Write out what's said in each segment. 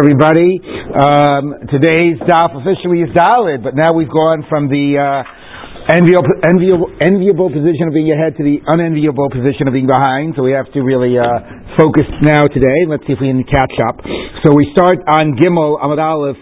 everybody. Um, today's daf officially is Dalid, but now we've gone from the uh, enviable, enviable, enviable, position of being ahead to the unenviable position of being behind. So we have to really uh, focus now today. Let's see if we can catch up. So we start on Gimel Amud Aleph,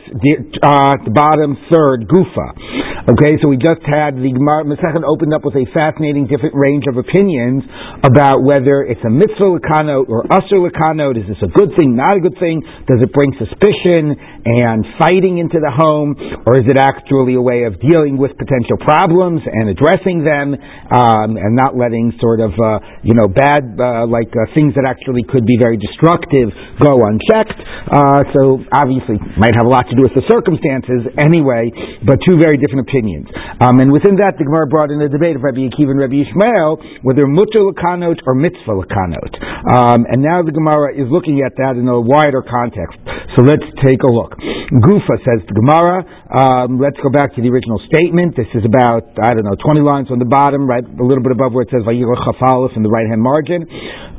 uh, the bottom third, Gufa. Okay, so we just had the Masechet opened up with a fascinating different range of opinions about whether it's a mitzvah lakanot or usher lakanot. Is this a good thing, not a good thing? Does it bring suspicion and fighting into the home, or is it actually a way of dealing with potential problems and addressing them um, and not letting sort of uh, you know bad uh, like uh, things that actually could be very destructive go unchecked? Uh, so obviously, might have a lot to do with the circumstances anyway, but two very different opinions. Um, and within that, the Gemara brought in a debate of Rabbi Akiva and Rabbi Ishmael whether mutter lakanot or mitzvah lakanot. Um, and now the Gemara is looking at that in a wider context. So let's take a look. Gufa says the Gemara. Um, let's go back to the original statement. This is about I don't know twenty lines on the bottom, right, a little bit above where it says Vayirah Chafalif in the right hand margin.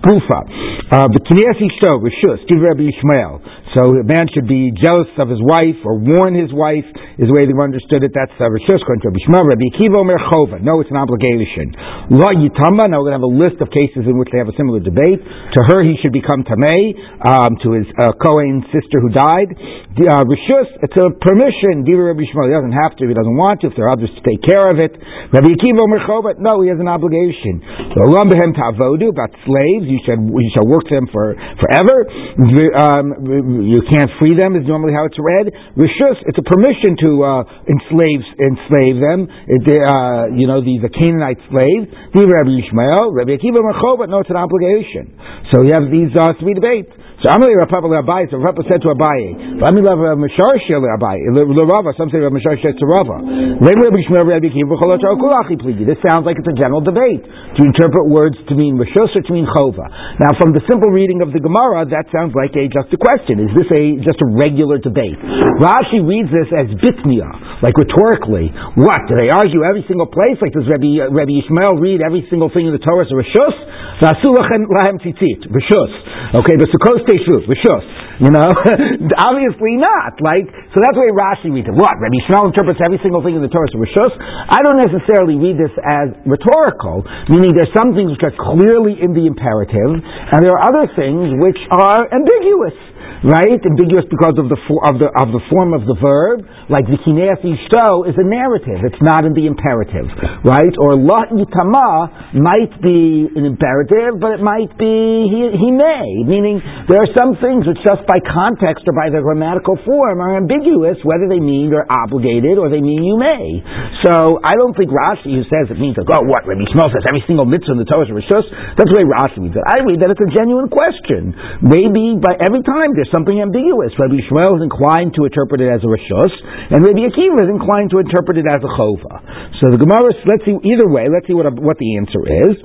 Gufa. Uh, but Ishto, Rishus, Rabbi Ishmael. So a man should be jealous of his wife or warn his wife is the way they understood it. That's going to Bishma, Rabbi Omer Chova. No, it's an obligation. La Yitama, now we're going to have a list of cases in which they have a similar debate. To her, he should become Tamei, um, to his uh, Kohen sister who died. Uh, Rishus, it's a permission. Diva Rabbi Shmuel, he doesn't have to, he doesn't want to, if there are others to take care of it. Rabbi Akiva Omer Chova, no, he has an obligation. So Lam Behem Tavodu, about slaves, you should, you shall work them for forever. Um, you can't free them is normally how it's read. Rishus, it's a permission to uh, enslave enslave them. It, uh, you know, the, the Canaanite slaves. The Rabbi Yishmael, Rabbi Akiva Machov, but no, it's an obligation. So you have these uh, three debates. So Amali Rav Papa Abaye, so Rav Papa said to Abaye, Amali Rav Misharshia Abaye, Rava, some say Rav Misharshia to Rava. This sounds like it's a general debate. To interpret words to mean Rishus or to mean Chova. Now, from the simple reading of the Gemara, that sounds like a just a question. Is this a just a regular debate? Rashi reads this as bitnia, like rhetorically. What do they argue every single place? Like does Rabbi Rabbi Ishmael read every single thing in the Torah as a? Rishus. Okay, the Sukkot Teshuvah, Rishus. You know, obviously not. Like, so that's the way Rashi reads it. What? Rabbi Shmuel interprets every single thing in the Torah as Rishus. I don't necessarily read this as rhetorical, meaning there's some things which are clearly in the imperative, and there are other things which are ambiguous right? Ambiguous because of the for, of the of the form of the verb, like v'kineas ishto is a narrative; it's not in the imperative, right? Or la yitama might be an imperative, but it might be he, he may, meaning there are some things which just by context or by their grammatical form are ambiguous, whether they mean you're obligated or they mean you may. So I don't think Rashi who says it means like, oh, what Rabbi Shmuel says every single mitzvah in the Torah is rishus. That's the way Rashi reads it. I read that it's a genuine question. Maybe by every time there's something ambiguous. Rabbi Shmuel is inclined to interpret it as a rishus, and Rabbi Akiva is inclined to interpret it as a chova. So the Gemara, let's see, either way, let's see what, what the answer is.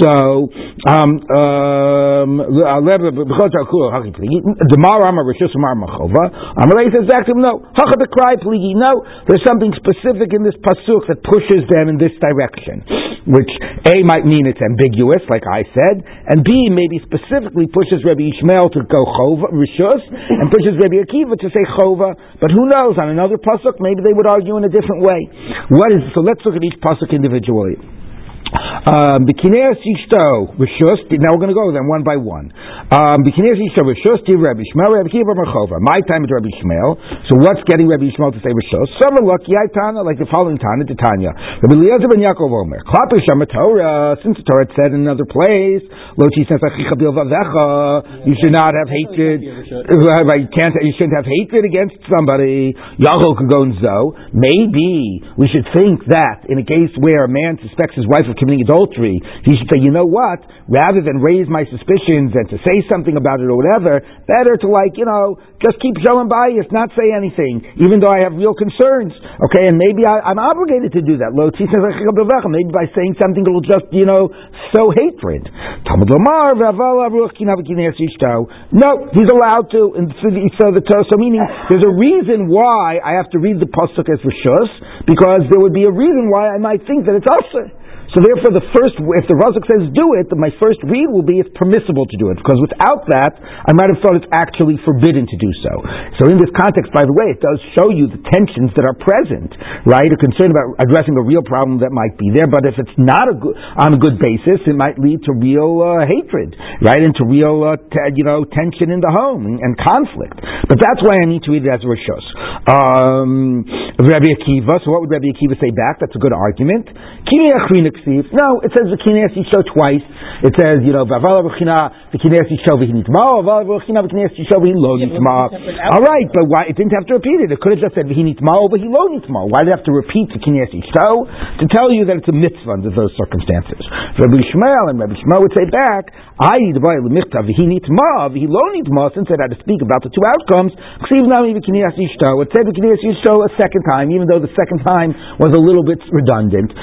So, um, um, Demar Amar Rishus Amar Machova. Amalei says back to him, no. Hacha the cry pligi. No, there's something specific in this pasuk that pushes them in this direction, which A might mean it's ambiguous, like I said, and B maybe specifically pushes Rabbi Ishmael to go chova, Rishus, and pushes Rabbi Akiva to say chova. But who knows? On another pasuk, maybe they would argue in a different way. What is so? Let's look at each pasuk individually. Um, Bikineas Ishto Rishus. Now we're going to go them one by one. Um, Bikineas Ishto Rishus. Di Rabbi Shmuel Rabbi Kiva Merchova. My time is Rabbi Shmuel. So what's getting Rabbi Shmuel to say Rishus? Some luck Tana like the following Tana to Tanya. Rabbi Eliezer ben Yaakov Omer. Klapi Shama Torah. Since the Torah said in another place, Lo. You should not have hatred. You can't. You shouldn't have hatred against somebody. Yachol could zo. Maybe we should think that in a case where a man suspects his wife of committing adultery, he should say, you know what? Rather than raise my suspicions and to say something about it or whatever, better to like, you know, just keep showing bias, not say anything, even though I have real concerns. Okay, and maybe I, am obligated to do that. Maybe by saying something will just, you know, sow hatred. No, he's allowed to. And so, the, so meaning, there's a reason why I have to read the pasuk as rishus, because there would be a reason why I might think that it's also. So therefore, the first, if the Razak says do it, my first read will be it's permissible to do it, because without that, I might have thought it's actually forbidden to do so. So in this context, by the way, it does show you the tensions that are present, right? A concern about addressing a real problem that might be there, but if it's not a good, on a good basis, it might lead to real uh, hatred, right? And to real, uh, t- you know, tension in the home and, and, conflict. But that's why I need to read it as Rishos. Um, Rabbi Akiva, so what would Rabbi Akiva say back? That's a good argument. No, it says the V'kineas Yisho twice. It says, you know, Vavala V'china, V'kineas Yisho V'hinitma, Vavala V'china, V'kineas Yisho V'hilo Nitma. All right, but why, it didn't have to repeat it. It could have just said V'hinitma or V'hilo Nitma. Why did it have to repeat the V'kineas Yisho? To tell you that it's a mitzvah under those circumstances. Rabbi Shmuel and Rabbi Shmuel would say back, I the boy l'michta v'hinitma v'hilo nitma, since I had to speak about the two outcomes, Ksiv nami v'kineas Yisho. It said v'kineas Yisho a second time, even though the second time was a little bit redundant.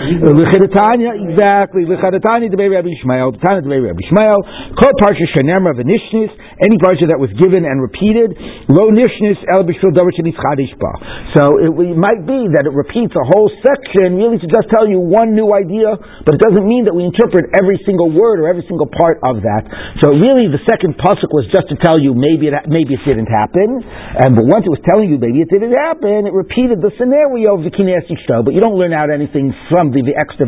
Exactly. L'chidatanya the Rabbi Shmuel, the the Rabbi Shmuel. Kol parsha shenemra v'nishnis, any parsha that was given and repeated, lo nishnis el b'shul davar chadish ba. So it, it might be that it repeats a whole section, really to just tell you one new idea, but it doesn't mean that we interpret every single word or every single part of that. So really, the second pasuk was just to tell you maybe it maybe it didn't happen, and but once it was telling you maybe it didn't happen, it repeated the scenario of the Kineas but you don't learn out anything from the, the extra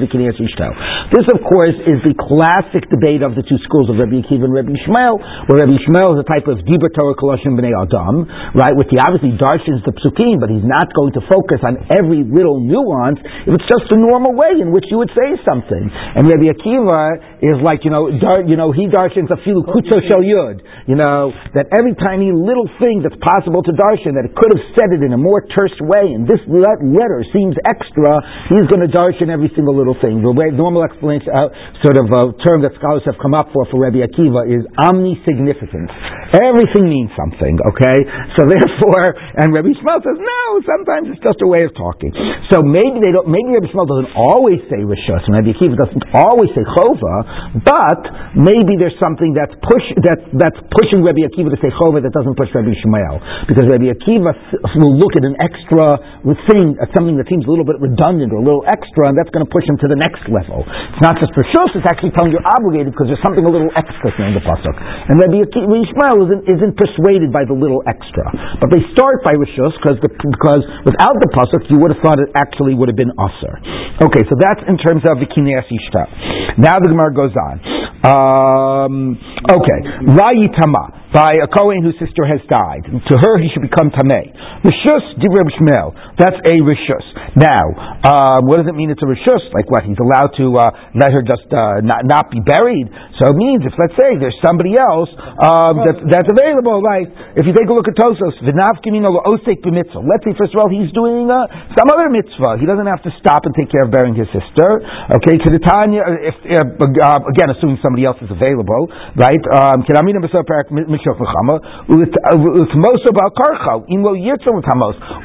This, of course, is the classic debate of the two schools of Rabbi Akiva and Rabbi Shmuel, where Rabbi Shmuel is a type of Dibur Torah Koloshim B'nai Adam, right, which he obviously darshins the psukim, but he's not going to focus on every little nuance if it's just the normal way in which you would say something. And Rabbi Akiva is like, you know, dar, you know, he darshins a filu kutzo shel yud, you know, that every tiny little thing that's possible to darshan, that it could have said it in a more terse way, and this letter seems extra, he's going to darshan every single little thing. Way, normal explanation, uh, sort of a term that scholars have come up for for Rabbi Akiva is omnisignificant. Everything means something, okay? So therefore, and Rabbi Shmuel says, no, sometimes it's just a way of talking. So maybe they don't, maybe Rabbi Shmuel doesn't always say Rishus, and Rabbi Akiva doesn't always say Chova, but maybe there's something that's push, that, that's pushing Rabbi Akiva to say Chova that doesn't push Rabbi Shmuel. Because Rabbi Akiva will look at an extra thing, at something that seems a little bit redundant or a little extra, and that's going to push him to the next level. It's not just for shus, it's actually telling you're obligated because there's something a little extra in the pasuk. And Rabbi Yishmael isn't, isn't persuaded by the little extra. But they start by rishus because because without the pasuk you would have thought it actually would have been usher. Okay, so that's in terms of the kineas Now the Gemara goes on. Um, okay, Rayitama by a Kohen whose sister has died. To her, he should become Tameh. Rishus Divrei Shmuel. That's a Rishus. Now, um, what does it mean it's a Rishus? Like what? He's allowed to uh, let her just uh, not, not be buried. So it means if, let's say, there's somebody else um, that, that's available, right? If you take a look at Tosfos. Let's say, first of all, he's doing uh, some other mitzvah. He doesn't have to stop and take care of burying his sister. Okay, to the Tanya, if, uh, again, assuming somebody else is available, right? Um,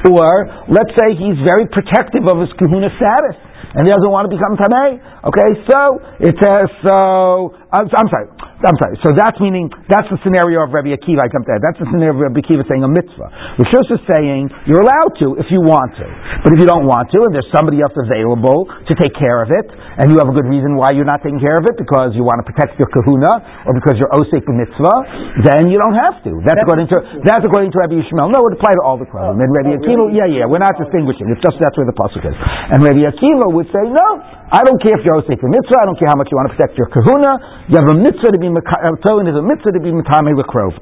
or let's say he's very protective of his kahuna status and he doesn't want to become tamei. Okay, so it says so. I'm, I'm sorry. I'm sorry. So that's meaning that's the scenario of Rabbi Akiva. I come to that. That's the scenario of Rabbi Akiva saying a mitzvah. Rishus is saying you're allowed to if you want to, but if you don't want to, and there's somebody else available to take care of it, and you have a good reason why you're not taking care of it because you want to protect your kahuna or because you're osik mitzvah, then you don't have to. That's, that's according to that's according to Rabbi Yishmael. No, it would apply to all the Kohanim. And Rabbi oh, Akiva, yeah, yeah, we're not distinguishing. It's just that's where the pasuk is. And Rabbi Akiva would say, no, I don't care if you're for mitzvah, I don't care how much you want to protect your kahuna, you have a mitzvah to be, Torah is a mitzvah to be Matame Lekrov.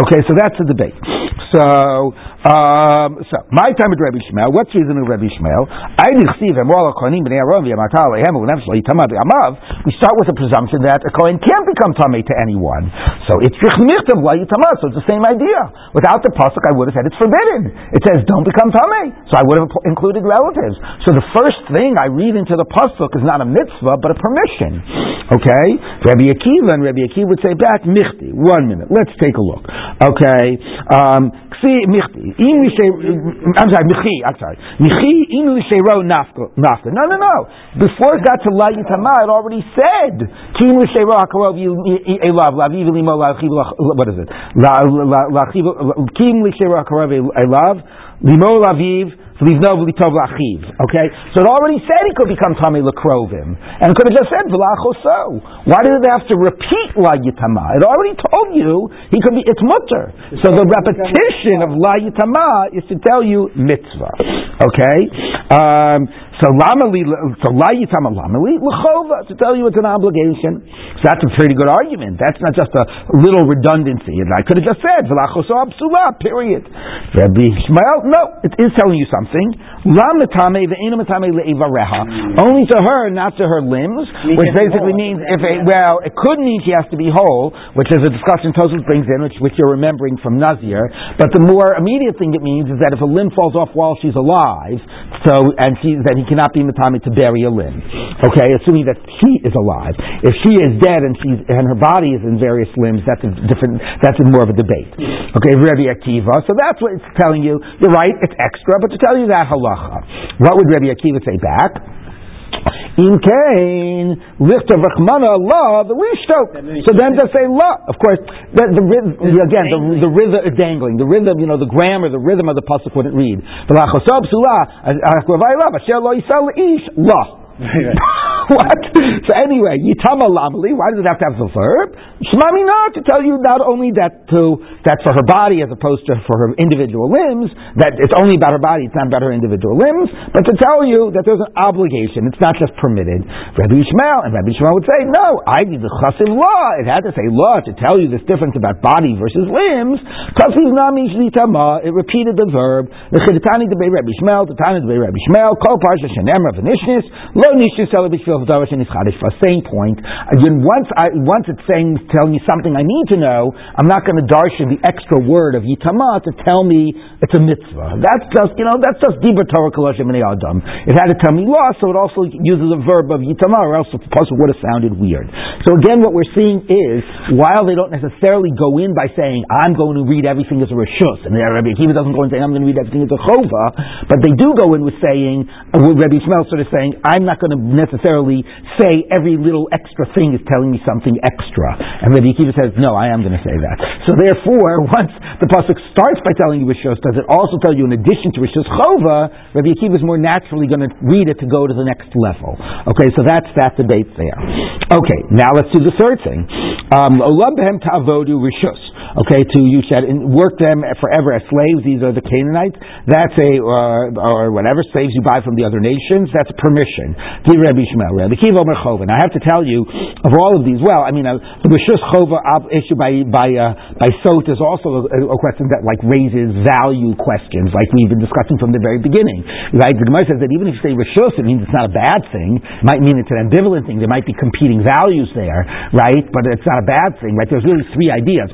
Okay, so that's a debate. So, um, so my time with Rabbi Shmuel. What's the reason of Rabbi Shmuel? I receive him all kohanim b'nei Aaron v'yamatal lehem u'nefesh leitama b'amav. We start with the presumption that a kohen can't become tamei to anyone. So it's yichmichtav leitama. So it's the same idea. Without the pasuk, I would have said it's forbidden. It says don't become tamei. So I would have included relatives. So the first thing I read into the pasuk is not a mitzvah but a permission. Okay, Rabbi Akiva and Rabbi Akiva would say back michti. One minute. Let's take a look. Okay. Um, michti. I'm sorry, Michi, I'm sorry. Michi inu shero nafka. No, no, no. Before it got to La Yitama, it already said, Kim shero hakarov elav, laviv limo lachiv." what is it? La, lachiv. Kim shero hakarov elav, limo laviv, so he's no Tov Lachiv. Okay? So it already said he could become Tami Lakrovim. And it could have just said V'lachoso. Why did it have to repeat La Yitama? It already told you he could be, it's mutter. So the repetition of La Yitama is to tell you mitzvah. Okay? Um, so lamali, so la yitama lamali l'chova to tell you it's an obligation. So that's a pretty good argument. That's not just a little redundancy. And I could have just said v'lachoso absula. Period. Rabbi Ishmael, no, it is telling you something. Lam matame ve'ena le'ivareha. Only to her, not to her limbs, which basically means if it, well, it could mean she has to be whole, which is a discussion Tosfos brings in, which, which you're remembering from Nazir. But the more immediate thing it means is that if a limb falls off while she's alive, so and she then he cannot be matami to bury a limb. Okay, assuming that she is alive. If she is dead and she's and her body is in various limbs, that's a different. That's a more of a debate. Okay, Rabbi Akiva. So that's what it's telling you. You're right. It's extra, but to tell you that halacha, what would Rabbi Akiva say back? In Cain, lichter v'chmana Allah, the lishtok. So then to say la. Of course, the, the, the again, the, the rhythm is dangling. The rhythm, you know, the grammar, the rhythm of the pasuk wouldn't read. V'lachosob sulah, asher lo yisal ish, la. what? So anyway, yitama lamali. Why does it have to have the verb? Shmami not to tell you not only that to that's for her body as opposed to for her individual limbs. That it's only about her body. It's not about her individual limbs. But to tell you that there's an obligation. It's not just permitted. Rabbi Yishmael and Rabbi Yishmael would say no. I need the chasim law. It had to say law to tell you this difference about body versus limbs. Chasim nami tama. It repeated the verb. The chiditani to Rabbi Yishmael. The tani to Rabbi Yishmael. Kol parsha shenemra v'nishnis. Lo nishu Same point. Again, once I, once it's saying, telling me something I need to know, I'm not going to darshan the extra word of yitama to tell me it's a mitzvah. That's just, you know, that's just diba Torah koloshim adam. It had to tell me law, so it also uses a verb of yitama, or else the puzzle would have sounded weird. So again, what we're seeing is, while they don't necessarily go in by saying, I'm going to read everything as a rishus, and Rabbi Akiva doesn't go and say, I'm going to read everything as a chova, but they do go in with saying, Rabbi Ishmael sort of saying, I'm not going to necessarily say every little extra thing is telling me something extra. And Rabbi Akiva says, no, I am going to say that. So therefore, once the pasuk starts by telling you Rishos, does it also tell you in addition to Rishos Chova, Rabbi Akiva is more naturally going to read it to go to the next level. Okay, so that's that debate there. Okay, now let's do the third thing. Um, ta'avodu Rishos. Okay, to you said work them forever as slaves. These are the Canaanites. That's a uh, or whatever slaves you buy from the other nations. That's permission. Shmuel, Merchoven. I have to tell you of all of these. Well, I mean, uh, the Rishus Chova issue by by uh, by Sot is also a, a, question that like raises value questions, like we've been discussing from the very beginning. Right? The Gemara says that even if you say Rishus, it means it's not a bad thing. It might mean it's an ambivalent thing. There might be competing values there, right? But it's not a bad thing, right? There's really three ideas: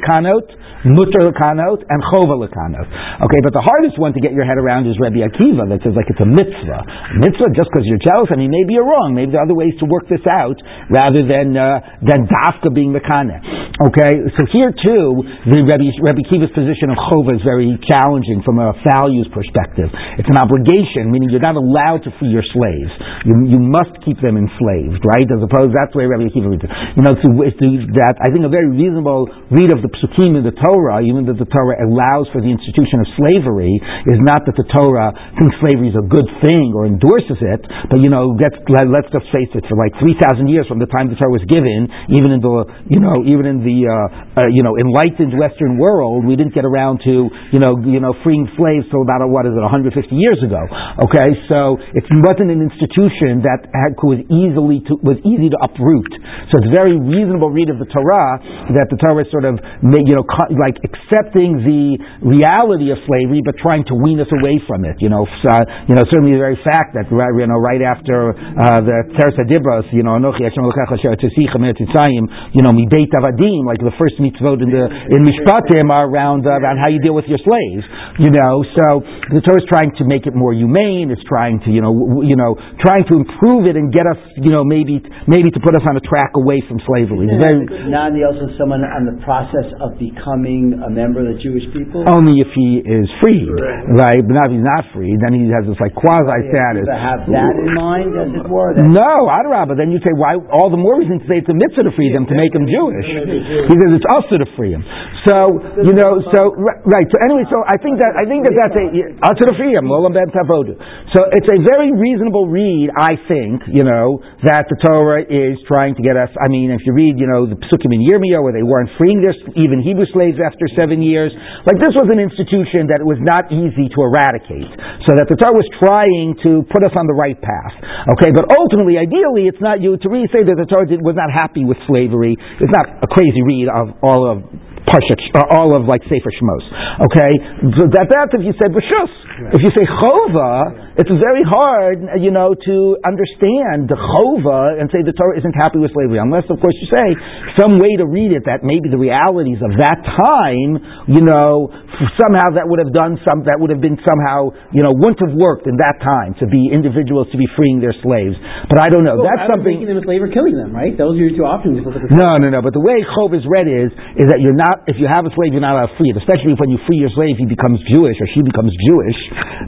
lekanot, mutter lekanot, and chova lekanot. Okay, but the hardest one to get your head around is Rabbi Akiva that says like it's a mitzvah. A mitzvah just because you're jealous. I mean, maybe you're wrong. Maybe there are other ways to work this out rather than uh, than dafka being mekane. Okay, so here too, the Rabbi, Rabbi Akiva's position of chova is very challenging from a values perspective. It's an obligation, meaning you're not allowed to free your slaves. You, you must keep them enslaved, right? As opposed, that's the way Rabbi Akiva reads it. You know, to, to that I think a very reasonable read of the psukim in the Torah, even that the Torah allows for the institution of slavery, is not that the Torah thinks slavery is a good thing or endorses it, but you know, let's, let, us just face it, for like 3,000 years from the time the Torah was given, even in the, you know, even in the, uh, uh, you know, enlightened Western world, we didn't get around to, you know, you know, freeing slaves till about, what is it, 150 years ago. Okay, so it wasn't an institution that had, was easily to, was easy to uproot. So it's very reasonable read of the Torah that the Torah sort of you know, like accepting the reality of slavery, but trying to wean us away from it. You know, so, you know, certainly the very fact that you know, right after uh, the Teres Dibros, you know, Anochi Hashem you know, Mibeit Avadim, like the first mitzvot in the in Mishpatim are around uh, around how you deal with your slaves. You know, so the Torah is trying to make it more humane. It's trying to, you know, w- you know, trying to improve it and get us, you know, maybe maybe to put us on a track away from slavery. Very, Nandi also someone on the process of becoming a member of the Jewish people? Only if he is freed, right? But now if he's not freed, then he has this like quasi status. To have that in mind, as it were. No, Adarabah. Then you say, why? All the more reason to say it's a mitzvah to free them to make them Jewish. He says it's also to free him. So you know, so right. So anyway, so I think that I think that that's a also to free him. So it's a very reasonable read, I think. You know that the Torah is trying to get us. I mean, if you read, you know, the Psukim in Yirmiyah where they weren't freeing their even Hebrew slaves after seven years, like this was an institution that it was not easy to eradicate. So that the Torah was trying to put us on the right path. Okay, but ultimately, ideally, it's not you to really say that the Torah did, was not happy with slavery. It's not a crazy read of all of Parshat, or all of like Sefer Shmos. Okay, so that that's if you said Rishus. If you say Chova, it's very hard, you know, to understand the Chova and say the Torah isn't happy with slavery, unless, of course, you say some way to read it that maybe the realities of that time, you know, somehow that would have done some, that would have been somehow, you know, wouldn't have worked in that time to be individuals to be freeing their slaves. But I don't know. Well, That's something. Making them a slave or killing them, right? Those are your two options. No, no, no. But the way Chov is read is, is that you're not, if you have a slave, you're not allowed to free it. Especially when you free your slave, he becomes Jewish or she becomes Jewish,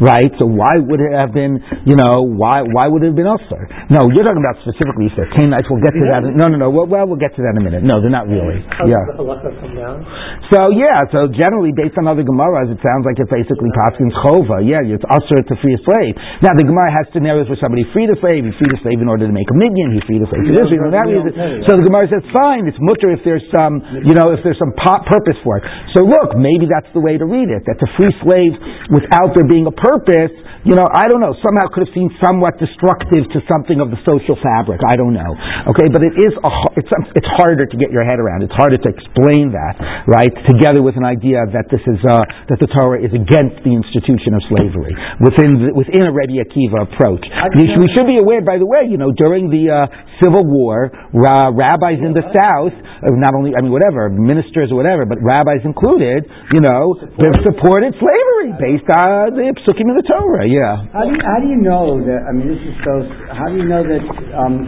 right? So why would it have been, you know, why why would it have been Ulster? No, you're talking about specifically if they're Canaanites. We'll get to that. In, no, no, no. Well, well, we'll get to that in a minute. No, they're not really. Yeah. does the halacha come down? So yeah, so generally based on other Gemaras, it sounds like it's basically Paskin's Chova. Yeah, it's usher to free a slave. Now the Gemara has scenarios where somebody freed a slave. He freed a slave in order to make a minyan. He freed a slave for this reason that reason. So the Gemara says, fine, it's mutter if there's some, you know, if there's some po- purpose for it. So look, maybe that's the way to read it. That to free slaves without there being a purpose you know, I don't know, somehow could have seemed somewhat destructive to something of the social fabric. I don't know. Okay, but it is a, it's it's harder to get your head around. It's harder to explain that, right? Together with an idea that this is uh, that the Torah is against the institution of slavery within the, within a Rebbe Akiva approach. We, we, should be aware, by the way, you know, during the uh, Civil War, uh, rabbis in the South, uh, not only I mean whatever ministers or whatever, but rabbis included, you know, supported slavery based on the psukim of the Torah yeah. How do you, how do you know that? I mean, this is so. How do you know that um,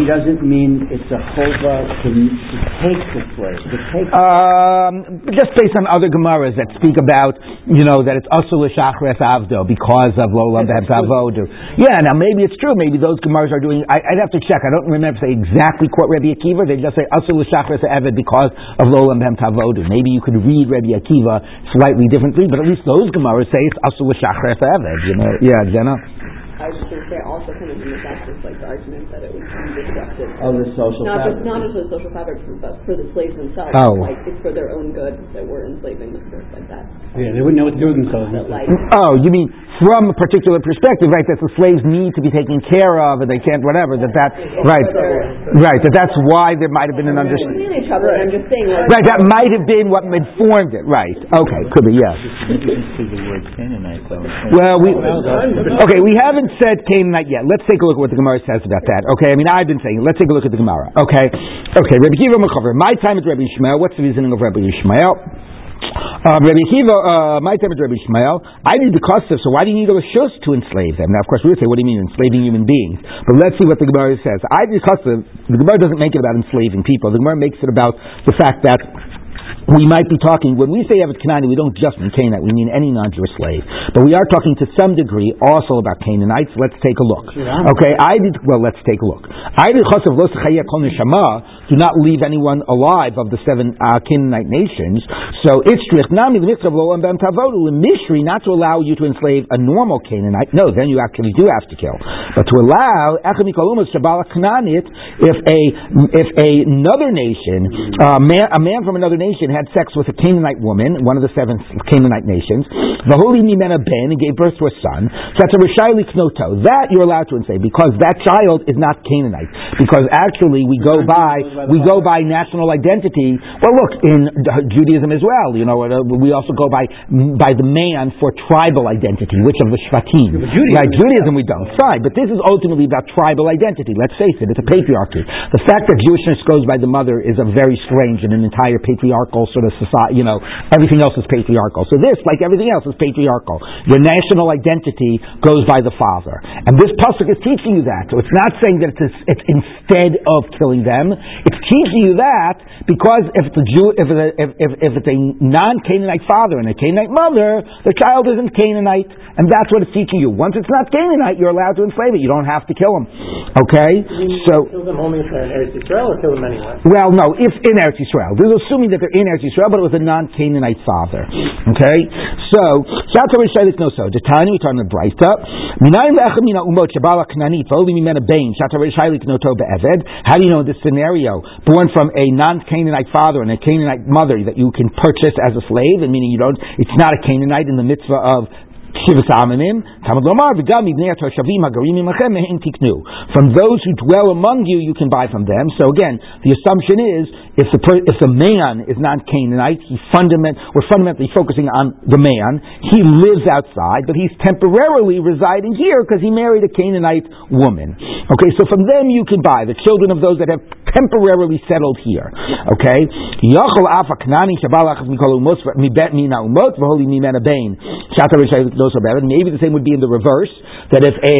he doesn't mean it's a chova to, to take the slave? To take. Um, just based on other gemaras that speak about, you know, that it's asul l'shachres avdo because of lolam avodu. Yeah. Now maybe it's true. Maybe those gemaras are doing. I, would have to check. I don't remember if they exactly quote Rabbi Akiva. They just say asul l'shachres aved because of lolam avodu. Maybe you could read Rabbi Akiva slightly differently, but at least those gemaras say it's asul l'shachres aved. You know yeah, Jenna. I was just going to say, also kind of in the back, just like the argument that it would be destructive. Oh, the social not fabric. Just, not just for the social fabric, but for the slaves themselves. Oh. Like, it's for their own good that we're enslaving them, like that. Yeah, they wouldn't know what to do with themselves. like, oh, you mean from a particular perspective, right? That the slaves need to be taken care of, and they can't, whatever. That that, right, right. That that's why there might have been an understanding. each other, I'm just saying. Like, right, that might have been what informed it. Right. Okay, could be. Yeah. Well, we okay. We haven't said came Canaanite yet. Let's take a look at what the Gemara says about that. Okay. I mean, I've been saying. Let's take a look at the Gemara. Okay. Okay. Rabbi Kiva Mechaver. My time is Rabbi Ishmael. What's the reasoning of Rabbi Ishmael? Uh, Rabbi Kiva, uh, my time is Rabbi Ishmael. I did the custom, so why do you need a shus to enslave them? Now, of course, we would say, what do you mean enslaving human beings? But let's see what the Gemara says. I did custom. The Gemara doesn't make it about enslaving people. The Gemara makes it about the fact that we might be talking, when we say Eved Kanani, we don't just mean Canaanite, we mean any non-Jewish slave. But we are talking to some degree also about Canaanites. Let's take a look. Okay, I did, well, let's take a look. I did Chasav Lo do not leave anyone alive of the seven uh, Canaanite nations. So it's Nami, the mitzvah of Lo Bem Tavodu, Mishri, not to allow you to enslave a normal Canaanite. No, then you actually do have to kill. But to allow, if a, if a, another nation, uh, man, a man from another nation had sex with a Canaanite woman, one of the seven Canaanite nations, Vaholi Mimena Ben, gave birth to a son, So that's a Rishai Knoto. That you're allowed to say because that child is not Canaanite. Because actually we go by, we go by national identity. Well, look, in Judaism as well, you know, uh, we also go by, by the man for tribal identity, which of the Shvatim. Judaism, right, Judaism we don't. Fine, but this is ultimately about tribal identity. Let's face it, it's a patriarchy. The fact that Jewishness goes by the mother is a very strange and an entire patriarchal sort of society, you know, everything else is patriarchal. So this, like everything else, is patriarchal. Your national identity goes by the father. And this pasuk is teaching you that. So it's not saying that it's, it's instead of killing them. It's teaching you that because if the Jew, if, if, if, if it's a non-Canaanite father and a Canaanite mother, the child isn't Canaanite. And that's what it's teaching you. Once it's not Canaanite, you're allowed to enslave it. You don't have to kill them. Okay? So, only if they're in Eretz Yisrael or kill them anyway? Well, no, if in Eretz Yisrael. We're assuming that they're in Eretz Yisrael, but it was a non-Canaanite father. Okay? So, no so. Detani, we turn the Breita. Minayin lechem mina umot shabala knanit, v'oli mimena bein, Shatar Rishaylik no to be'eved. How do you know this scenario, born from a non-Canaanite father and a Canaanite mother that you can purchase as a slave, and meaning you don't, it's not a Canaanite in the mitzvah of Lomar, Mehin Tiknu. From those who dwell among you, you can buy from them. So again, the assumption is, if the, if the man is not Canaanite, he fundament, we're fundamentally focusing on the man, he lives outside, but he's temporarily residing here because he married a Canaanite woman. Okay, so from them you can buy, the children of those that have temporarily settled here. Okay? Yachol Afa Knani Shabalach Mikol Umos Mibet Mina Umot V'holi Mimena better. Maybe the same would be in the reverse, that if a,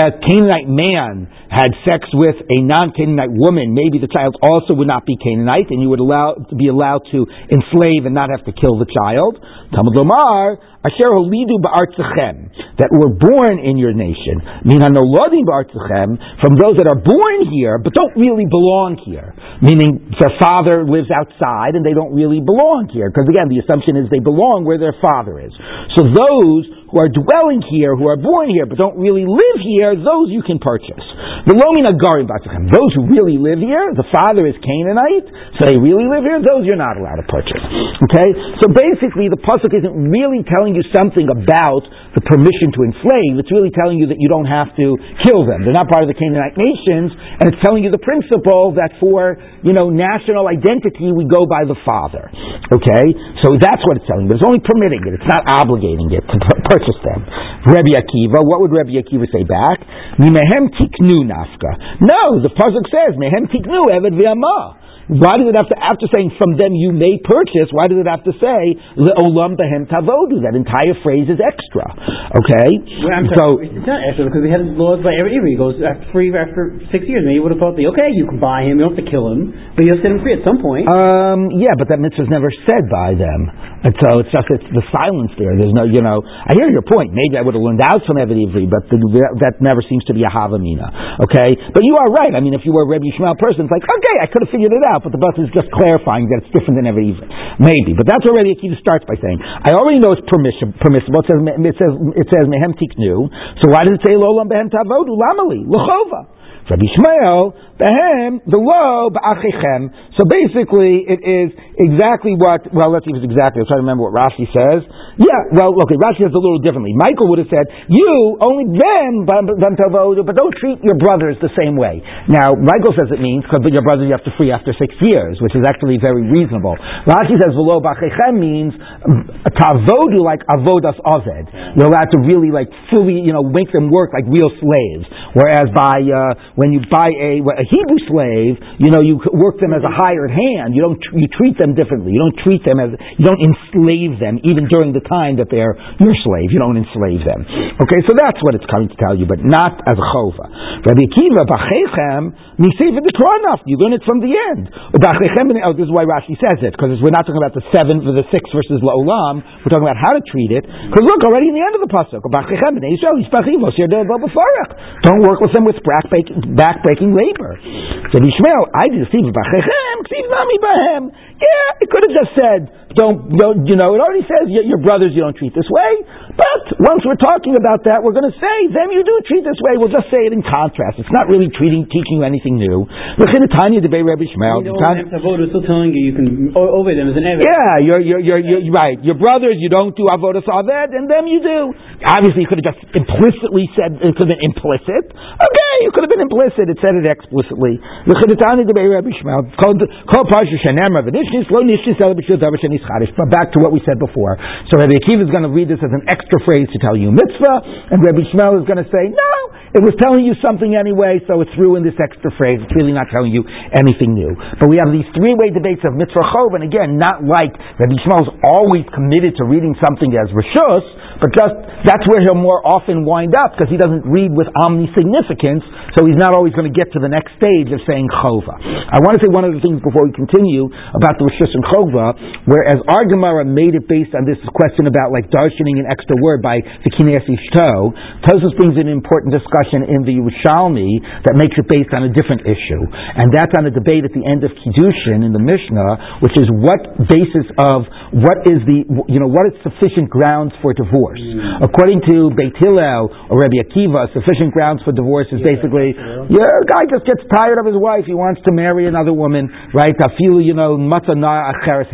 a Canaanite man had sex with a non-Canaanite woman, maybe the child also would not be Canaanite, and you would allow be allowed to enslave and not have to kill the child. Talmud Lomar, Asher holidu ba'artzachem, that were born in your nation, min ba'artzachem, from those that are born here but don't really belong here, meaning their father lives outside and they don't really belong here, because again, the assumption is they belong where their father is. So those who are dwelling here, who are born here, but don't really live here, those you can purchase. The Lomina Garim those who really live here, the father is Canaanite, so they really live here, those you're not allowed to purchase. Okay? So basically, the Pasuk isn't really telling you something about the permission to enslave, it's really telling you that you don't have to kill them. They're not part of the Canaanite nations, and it's telling you the principle that for, you know, national identity, we go by the father. Okay? So that's what it's telling you, but it's only permitting it, it's not obligating it to purchase purchase them. Rabbi Akiva, what would Rabbi Akiva say back? Mimehem tiknu nafka. No, the pasuk says mehem tiknu eved v'amah. Why does it have to, after saying from them you may purchase, why does it have to say le'olam behem tavodu? That entire phrase is extra. Okay? Well, sorry, so, it's not extra because we had laws by every He goes after free after six years. Maybe you would have thought, okay, you can buy him, you don't have to kill him, but you have to set him free at some point. Um, yeah, but that mitzvah is never said by them. And so it's just, it's the silence there. There's no, you know, I hear your point. Maybe I would have learned out from Eved Ivri, but the, that never seems to be a Havamina. Okay? But you are right. I mean, if you were a Rebbe Yishmael person, it's like, okay, I could have figured it out but the bus is just clarifying that it's different than every even. Maybe, but that's already Akiva starts by saying, I already know it's permission, permissible. It says, it says, it says mehem tiknu. So why does it say lo lam behem tavodu lamali lechova? Rabbi Shmuel, behem, the lo, ba'achichem. So basically, it is exactly what, well, let's see if it's exactly, I'm trying to remember what Rashi says. Yeah, well, okay, Rashi says a little differently. Michael would have said, you, only them, but don't treat your brothers the same way. Now, Michael says it means, because your brothers you have to free after six years, which is actually very reasonable. Rashi says, v'lo ba'achichem means, tavodu like avodas aved. You're allowed to really like fully, you know, make them work like real slaves. Whereas by, uh, when you buy a, a Hebrew slave, you know, you work them as a hired hand. You don't, you treat them differently. You don't treat them as, you don't enslave them even during the time that they're your slave. You don't enslave them. Okay, so that's what it's coming to tell you, but not as a chova. Rabbi Akiva, b'chechem, niseva enough. You learn it from the end. Oh, this is why Rashi says it, because we're not talking about the seven, the six versus la'olam. We're talking about how to treat it. Because look, already in the end of the pasuk, don't work with them with backbreaking labor. So Yishmael, I b'chechem, ksiv nami bahem. Yeah, it could have just said, don't, don't, you know, it already says your brothers you don't treat this way. But once we're talking about that, we're going to say them you do treat this way. We'll just say it in contrast. It's not really treating, teaching you anything new. Look at the Tanya debate Rabbi Shmuel. Avodah is still telling you you can over them as an eved. Yeah, you're, you're, you're, you're, right. Your brothers you don't do avodas aved, and them you do. Obviously, you could have just implicitly said it could have been implicit. Okay, it could have been implicit. It said it explicitly. The Tanya debate Rabbi Shmuel. Called parsha shenemar v'nishnis lo nishnis but back to what we said before. So Rabbi Akiva is going to read this as an extra phrase to tell you mitzvah, and Rabbi Shmuel is going to say, no, It was telling you something anyway, so it threw in this extra phrase. It's really not telling you anything new. But we have these three-way debates of mitzvah chov, and again, not like that Yishmael is always committed to reading something as rishus, but just that's where he'll more often wind up because he doesn't read with omni significance, so he's not always going to get to the next stage of saying chova. I want to say one of the things before we continue about the rishus and chova, whereas our Gemara made it based on this question about like darshaning an extra word by the Kines Ishto, Tosfos brings an important discussion in the Yerushalmi that makes it based on a different issue, and that's on a debate at the end of Kiddushin in the Mishnah, which is what basis of what is the you know what is sufficient grounds for divorce. Mm. According to Beit Hillel or Rabbi Akiva, sufficient grounds for divorce is basically yeah, a guy just gets tired of his wife, he wants to marry another woman, right? Feel you know acheres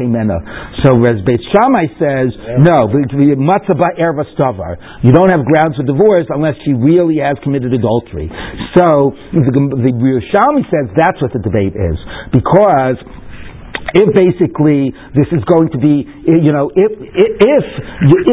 So as Beit Shammai says, no, matzah erva stavar. You don't have grounds for divorce unless she really has committed adultery. So the, the Yerushalmi says that's what the debate is because if basically this is going to be, eh, you know, if if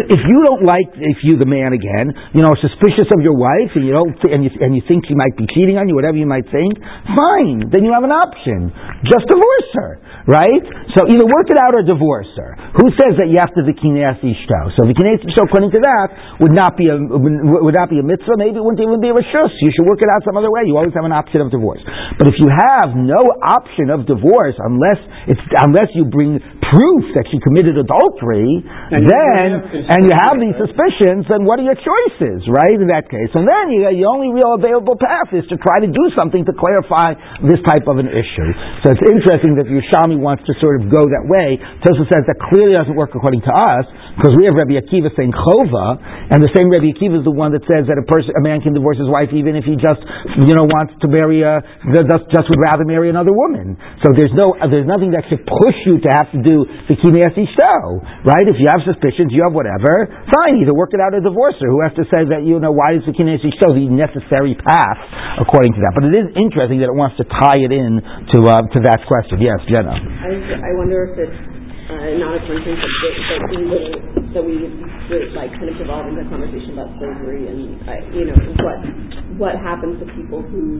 if you don't like if you the man again, you know, suspicious of your wife, and you don't and you and you think she might be cheating on you, whatever you might think, fine. Then you have an option. Just divorce her, right? So either work it out or divorce her. Who says that you have to vikineas ishto? So the vikineas ishto, according to that, would not be a would not be a mitzvah. Maybe it wouldn't even be a rishus. You should work it out some other way. You always have an option of divorce. But if you have no option of divorce unless it's unless you bring proof that she committed adultery, and then and you have these suspicions, then what are your choices, right? In that case, and then you, your only real available path is to try to do something to clarify this type of an issue. So it's interesting that Yerushalmi wants to sort of go that way. Tosa says that clearly doesn't work according to us because we have Rabbi Akiva saying chova, and the same Rabbi Akiva is the one that says that a person, a man can divorce his wife even if he just, you know, wants to marry a, just, just would rather marry another woman. So there's no, there's nothing that should push you to have to do the kineas ishto, right? If you have suspicions, you have whatever, fine, either work it out or divorce her. Who has to say that, you know, why is the kineas ishto the necessary path according to that? But it is interesting that it wants to tie it in to, uh, to that question. Yes, Jenna. I, I wonder if it's uh, not a coincidence that, we would, that we would like kind of evolve into a conversation about slavery and uh, you know what what happens to people who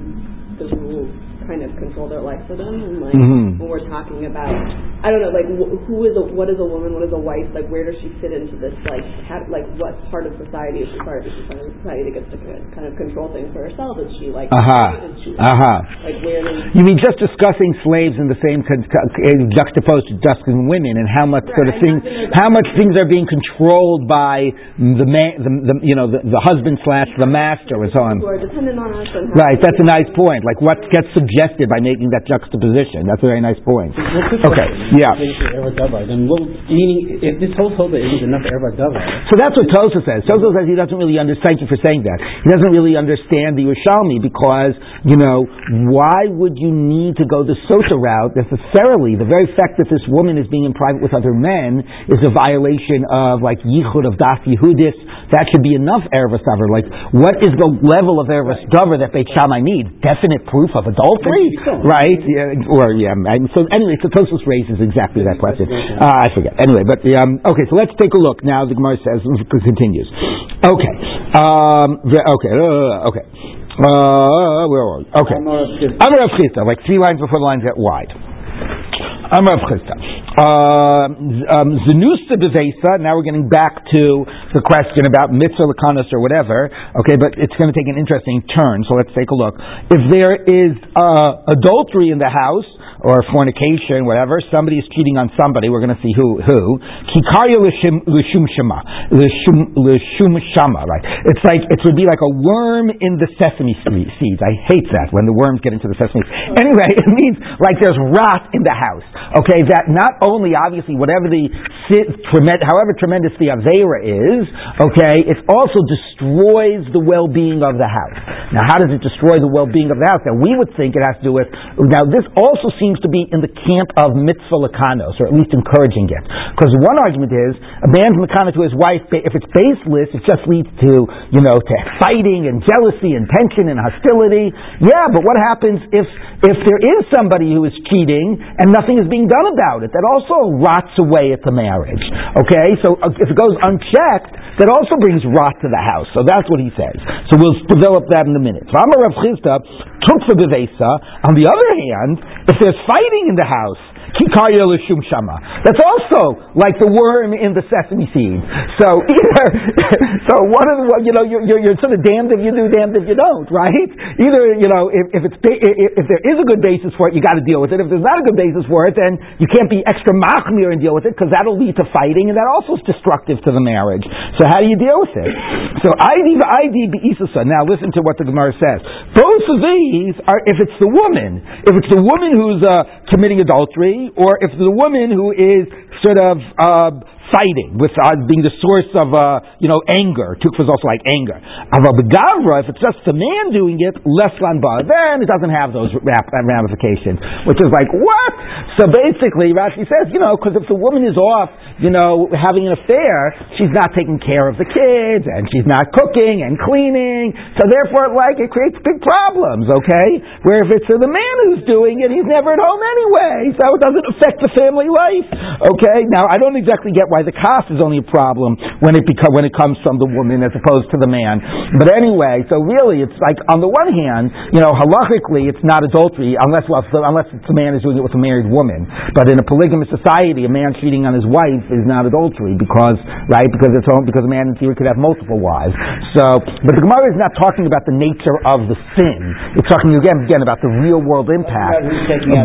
the rules kind of control their life for them. And like mm-hmm. when we're talking about, I don't know, like wh- who is a what is a woman, what is a wife, like where does she fit into this? Like how, like what part of society is she part of? Part of society that gets to kind of control things for herself? Is she like? Uh-huh. She, uh-huh. Like where does? You mean just discussing slaves in the same con- con- juxtaposed to discussing women and how much right, sort of things, how much things are being controlled by the man, the, the you know the, the husband slash the master and so on. Who are dependent on us. right, that's a nice point. Like what gets suggested by making that juxtaposition. That's a very nice point. Okay, yeah. Then meaning, if this whole Toba isn't enough Erva So that's what Tosa says. Tosa says he doesn't really understand. Thank you for saying that. He doesn't really understand the Yerushalmi because you know why would you need to go the Sota route necessarily? The very fact that this woman is being in private with other men is a violation of like Yichud of Das Yehudis. That should be enough Erva Like, what is the level of Erva that Beit Shammai need? Definite proof of adultery? Right? Yeah, or yeah. so anyway, so Tosfos raises exactly that question. Uh, I forget. Anyway, but um, okay. So let's take a look now. The Gemara says continues. Okay. Um, okay. Uh, okay. Uh, where are we? Okay. Amar Rav Chisda, like three lines before the lines get wide. Amar Rav Chisda. Uh, um, Zanusta um, bevesa. Now we're getting back to the question about mitzvah lakanos or whatever. Okay, but it's going to take an interesting turn. So let's take a look. If there is uh, adultery in the house, or fornication, whatever, somebody is cheating on somebody, we're going to see who, who. Kikarya l'shum shama. L'shum shama, right. It's like, it would be like a worm in the sesame seeds. I hate that when the worms get into the sesame seeds. Anyway, it means like there's rot in the house. Okay, that not only, obviously, whatever the, however tremendous the Avera is, okay, it also destroys the well-being of the house. Now, how does it destroy the well-being of the house? Now, we would think it has to do with, now this also seems seems to be in the camp of mitzvah lakanos, or at least encouraging it. Because one argument is a man's makana to his wife, if it's baseless, it just leads to, you know, to fighting and jealousy and tension and hostility. Yeah, but what happens if, if there is somebody who is cheating and nothing is being done about it? That also rots away at the marriage. Okay? So uh, if it goes unchecked, that also brings rot to the house. So that's what he says. So we'll develop that in a minute. Rav the On the other hand, if there's fighting in the house, Kikaya l'shum shama. That's also like the worm in the sesame seed. So either, so one of the, you know, you're, you're, sort of damned if you do, damned if you don't, right? Either, you know, if, if it's, if, there is a good basis for it, you got to deal with it. If there's not a good basis for it, then you can't be extra machmir and deal with it because that'll lead to fighting and that also is destructive to the marriage. So how do you deal with it? So ID ID be'isasa. Now listen to what the Gemara says. Both of these are if it's the woman, if it's the woman who's uh, committing adultery or if the woman who is sort of uh, fighting, with uh, being the source of, uh, you know, anger. Tukva is also like anger. Avabagavra, if it's just the man doing it, less lanba, then it doesn't have those ramifications. Which is like, what? So basically, Rashi says, you know, because if the woman is off, you know, having an affair, she's not taking care of the kids, and she's not cooking and cleaning, so therefore, like, it creates big problems, okay? Where if it's the man who's doing it, he's never at home anyway, so it doesn't affect the family life, okay? Now, I don't exactly get why the cost is only a problem when it beca- when it comes from the woman as opposed to the man. But anyway, so really, it's like on the one hand, you know, halachically, it's not adultery unless well, unless the man is doing it with a married woman. But in a polygamous society, a man cheating on his wife is not adultery because right because it's because a man in theory could have multiple wives. So, but the Gemara is not talking about the nature of the sin. It's talking again again about the real world impact.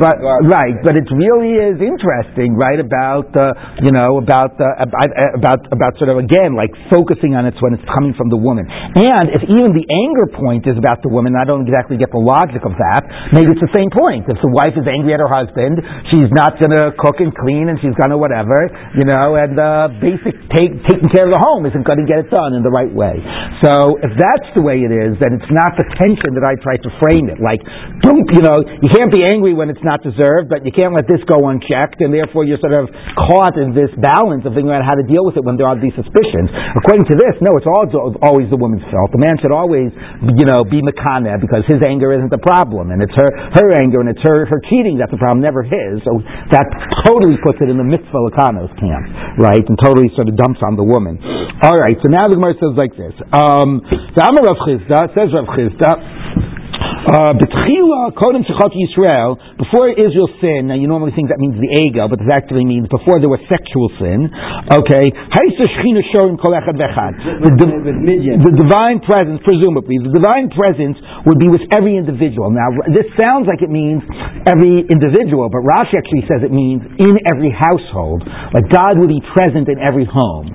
But right, but it really is interesting, right? About uh, you know about the uh, about about sort of again like focusing on it when it's coming from the woman. And if even the anger point is about the woman, I don't exactly get the logic of that. Maybe it's the same point. If the wife is angry at her husband, she's not going to cook and clean, and she's going to whatever, you know. And the basic take, taking care of the home isn't going to get it done in the right way. So if that's the way it is, then it's not the tension that I try to frame it. Like, you know, you can't be angry when it's not deserved, but you can't let this go unchecked, and therefore you're sort of caught in this balance of figuring out how to deal with it when there are these suspicions. According to this, no, it's always the woman's fault. The man should always, you know, be makana because his anger isn't the problem, and it's her her anger and it's her her cheating that's the problem, never his. So that totally puts it in the mitzvah lakanos camp, right, and totally sort of dumps on the woman. All right, so now the Gemara says like this. Um, Amar Rav Chisda says Rav Chisda. Uh, Betchila Kodem Shechat Yisrael, before Israel sinned, now you normally think that means the egel, but this actually means before there was sexual sin. Okay, the divine presence, presumably, the divine presence would be with every individual. Now, this sounds like it means every individual, but Rashi actually says it means in every household. Like God would be present in every home.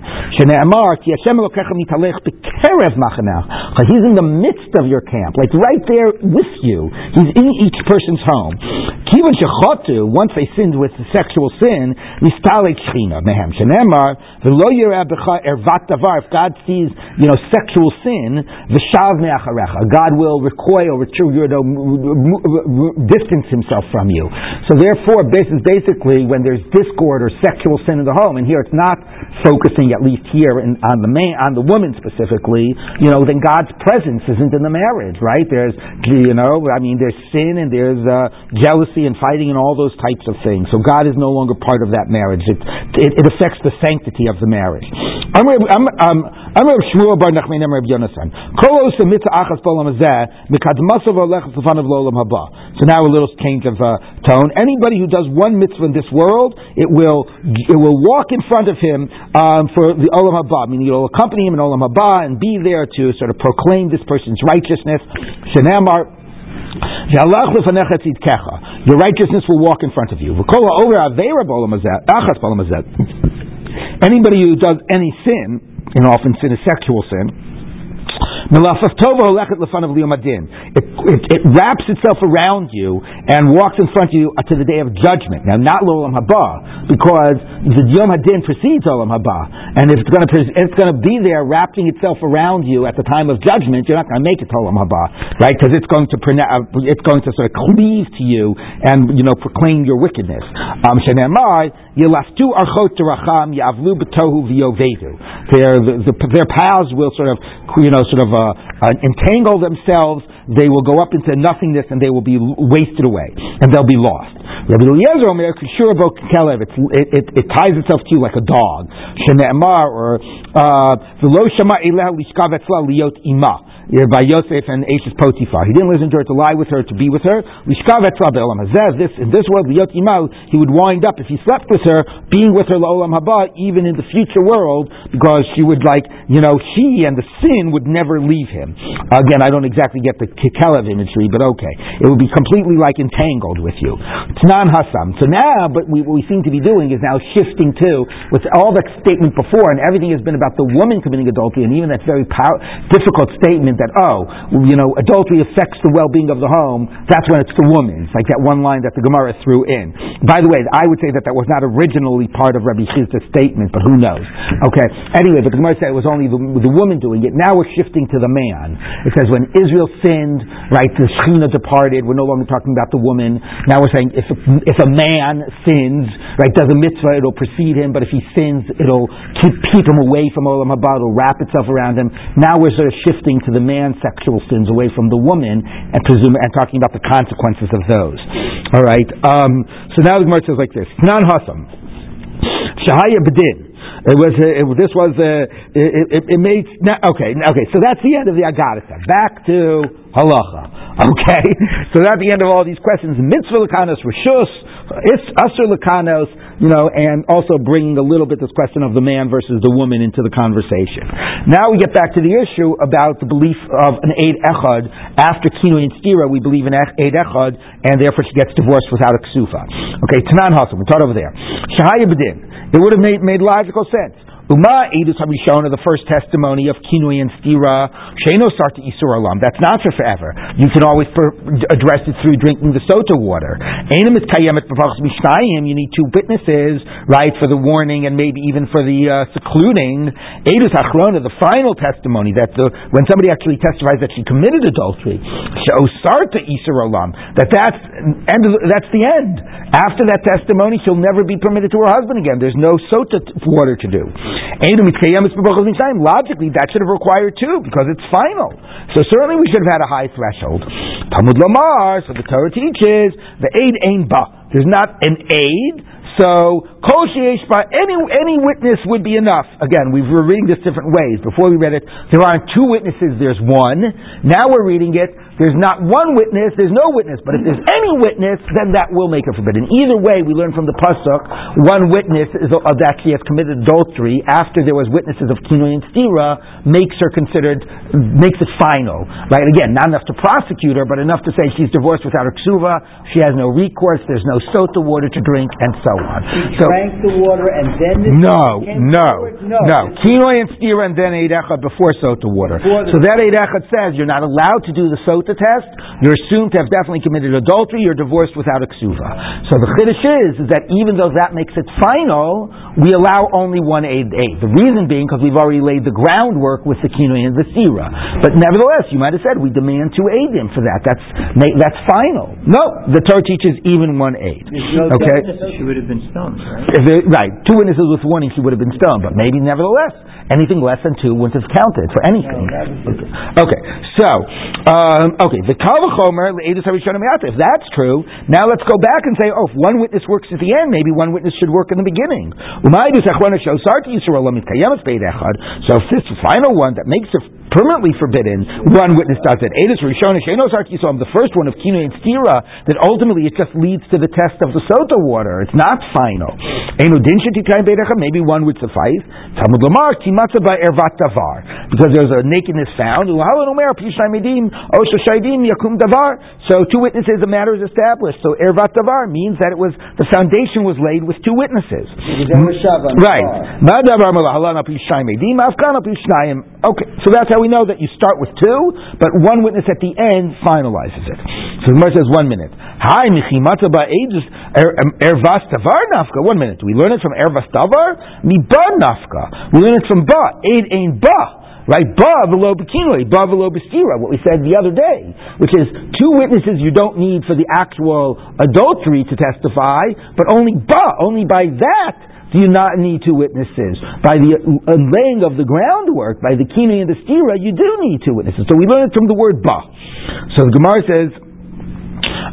He's in the midst of your camp, like right there with you. He's in each person's home. Kivan shechotu, once they sinned with sexual sin, shchina mehem. Shenemar, ervat davar, if God sees, you know, sexual sin, me'acharecha, God will recoil, you know, distance himself from you. So therefore, this is basically when there's discord or sexual sin in the home, and here it's not focusing, at least here, in, on the man, on the woman specifically, you know, then God's presence isn't in the marriage, right? There's the you know, I mean, there's sin and there's uh, jealousy and fighting and all those types of things. So God is no longer part of that marriage. It, it, it affects the sanctity of the marriage. Rav Shmuel Bar Nachman. So now a little change of uh, tone. Anybody who does one mitzvah in this world, it will it will walk in front of him um, for the olam haba. Meaning, you'll accompany him in olam haba and be there to sort of proclaim this person's righteousness. Shenamar. Your righteousness will walk in front of you. Anybody who does any sin, and often sin is sexual sin, Melafaf tova holechet lefanav liyom It, wraps itself around you and walks in front of you to the day of judgment. Now, not l'olam haba, because the yom hadin precedes olam haba, and if it's going to it's going to be there wrapping itself around you at the time of judgment, you're not going to make it to olam haba, right? Because it's going to it's going to sort of cleave to you and you know proclaim your wickedness. Um, Yilaftu archot racham. Their the, their paths will sort of you know sort of uh, uh, entangle themselves. They will go up into nothingness and they will be wasted away and they'll be lost. Rabbi Eliezer Omer Kishur Kelev. It, it, ties itself to you like a dog. Or uh, lishkav etzla liot imah by Yosef and Ashes Potiphar. He didn't listen to her to lie with her, to be with her. This in this world, he would wind up if he slept with her, being with her Olam Haba, even in the future world, because she would like, you know, she and the sin would never leave him. Again, I don't exactly get the Kikelev imagery, but okay. It would be completely like entangled with you. Hasam. So now, but we, what we seem to be doing is now shifting to, with all that statement before, and everything has been about the woman committing adultery, and even that very power, difficult statement that, oh, you know, adultery affects the well-being of the home, that's when it's the woman. It's like that one line that the Gemara threw in. By the way, I would say that that was not originally part of Rabbi Chisda's statement, but who knows? Okay. Anyway, but the Gemara said it was only the, the woman doing it. Now we're shifting to the man. It says when Israel sinned, right, the Shechina departed. We're no longer talking about the woman. Now we're saying if a, if a man sins, right, does a mitzvah, it'll precede him. But if he sins, it'll keep keep him away from Olam Haba. It'll wrap itself around him. Now we're sort of shifting to the man's sexual sins away from the woman and presume and talking about the consequences of those. All right. Um, so now the Gemara says like this: Non hasam shahaya bedin. It was uh, it, this was uh, it, it, it, made okay okay so that's the end of the Agadita. Back to halacha. Okay, so that's the end of all these questions. Mitzvah lekanos rishus, asur lekanos you know, and also bringing a little bit this question of the man versus the woman into the conversation. Now we get back to the issue about the belief of an Eid Echad. After Kinu and Stira, we believe in Eid Echad, and therefore she gets divorced without a ksuva. Okay, Tanan Hassel, we taught over there. Shahaya. It would have made, made logical sense. Uma Edus Harishona, the first testimony of Kinui and Stira, Sheno Sarta Isur Alam. That's not for forever. You can always per- address it through drinking the sota water. Ainam is Kayemet You need two witnesses, right, for the warning and maybe even for the uh, secluding. Edus Achrona, the final testimony, that the, when somebody actually testifies that she committed adultery, Sarta Isur Alam, that that's, end of, that's the end. After that testimony, she'll never be permitted to her husband again. There's no sota water to do. Logically, that should have required two because it's final. So certainly we should have had a high threshold. Talmud Lamar, so the Torah teaches the aid ain't ba. There's not an aid. So kol any any witness would be enough. Again, we were reading this different ways. Before we read it, there aren't two witnesses. There's one. Now we're reading it. There's not one witness, there's no witness. But if there's any witness, then that will make it forbidden. Either way, we learn from the Pasuk, one witness is, uh, that she has committed adultery after there was witnesses of Kino and Stira makes her considered, makes it final. Right? Again, not enough to prosecute her, but enough to say she's divorced without a ksuva, she has no recourse, there's no sota water to drink, and so on. She so, drank the water and then the No, no, no. no. Kino and Stira and then Eid before sota water. Before so that Eid says you're not allowed to do the sota the test, you're assumed to have definitely committed adultery, you're divorced without a ksuva. So the chiddush is, is that even though that makes it final, we allow only one aid aid. The reason being because we've already laid the groundwork with the kinu and the sira. But nevertheless, you might have said we demand two aidim for that. That's that's final. No, the Torah teaches even one aid. No okay, she would have been stoned, right? right, two witnesses with warning, she would have been stoned. But maybe nevertheless, anything less than two wouldn't have counted for anything. No, okay. okay, so um, Um, okay, the Kavachomer, if that's true, now let's go back and say, oh, if one witness works at the end, maybe one witness should work in the beginning. So if this final one that makes it permanently forbidden, one witness does it. Edis Rishon the first one of Kino and Stira, that ultimately it just leads to the test of the sota water. It's not final. Maybe one would suffice. Talmud Lamar, because there's a nakedness found. So two witnesses, the matter is established. So Ervat Davar means that it was the foundation was laid with two witnesses. Right. Okay, so that's how we know that you start with two, but one witness at the end finalizes it. So the Gemara says one minute. Hi, michimata ba'edus er, um, ervas tavar nafka. One minute. We learn it from ervas tavar. Mi ba nafka. We learn it from ba. Aid ain ba. Right? Ba velo bekinoi, ba velo bestira, what we said the other day, which is two witnesses you don't need for the actual adultery to testify, but only ba, only by that do you not need two witnesses. By the uh, laying of the groundwork, by the kinoi and the stira, you do need two witnesses. So we learn it from the word ba. So the Gemara says,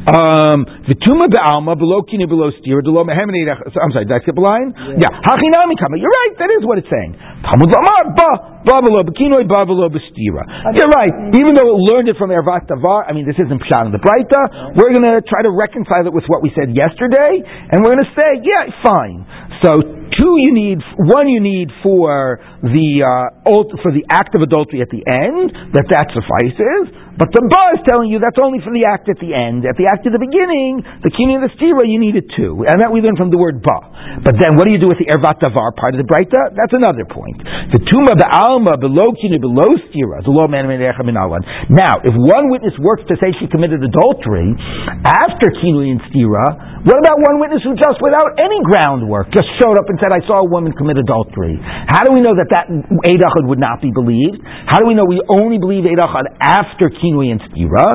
um, Vituma be'alma below kini below steer below. I'm sorry, did I skip a line? Yeah. Hachinami kama. You're right. That is what it's saying. Talmud lamar ba ba below bekinoi ba below bestira. You're right. Even though it learned it from Ervat Tavar, I mean this isn't pshat in the Breita. We're going to try to reconcile it with what we said yesterday, and we're going to say, yeah, fine. So two you need, one you need for the uh, for the act of adultery at the end, that that suffices. But the bar is telling you that's only for the act at the end. At the act at the beginning, the kini and the stira, you needed two. And that we learn from the word ba. But then what do you do with the ervat davar part of the breita? That's another point. The tuma, the alma, below kini, below stira, the law man Now, if one witness works to say she committed adultery after kini and stira, what about one witness who just without any groundwork just showed up and said, I saw a woman commit adultery? How do we know that that Eidachad would not be believed? How do we know we only believe Eidachad after kinui and stira.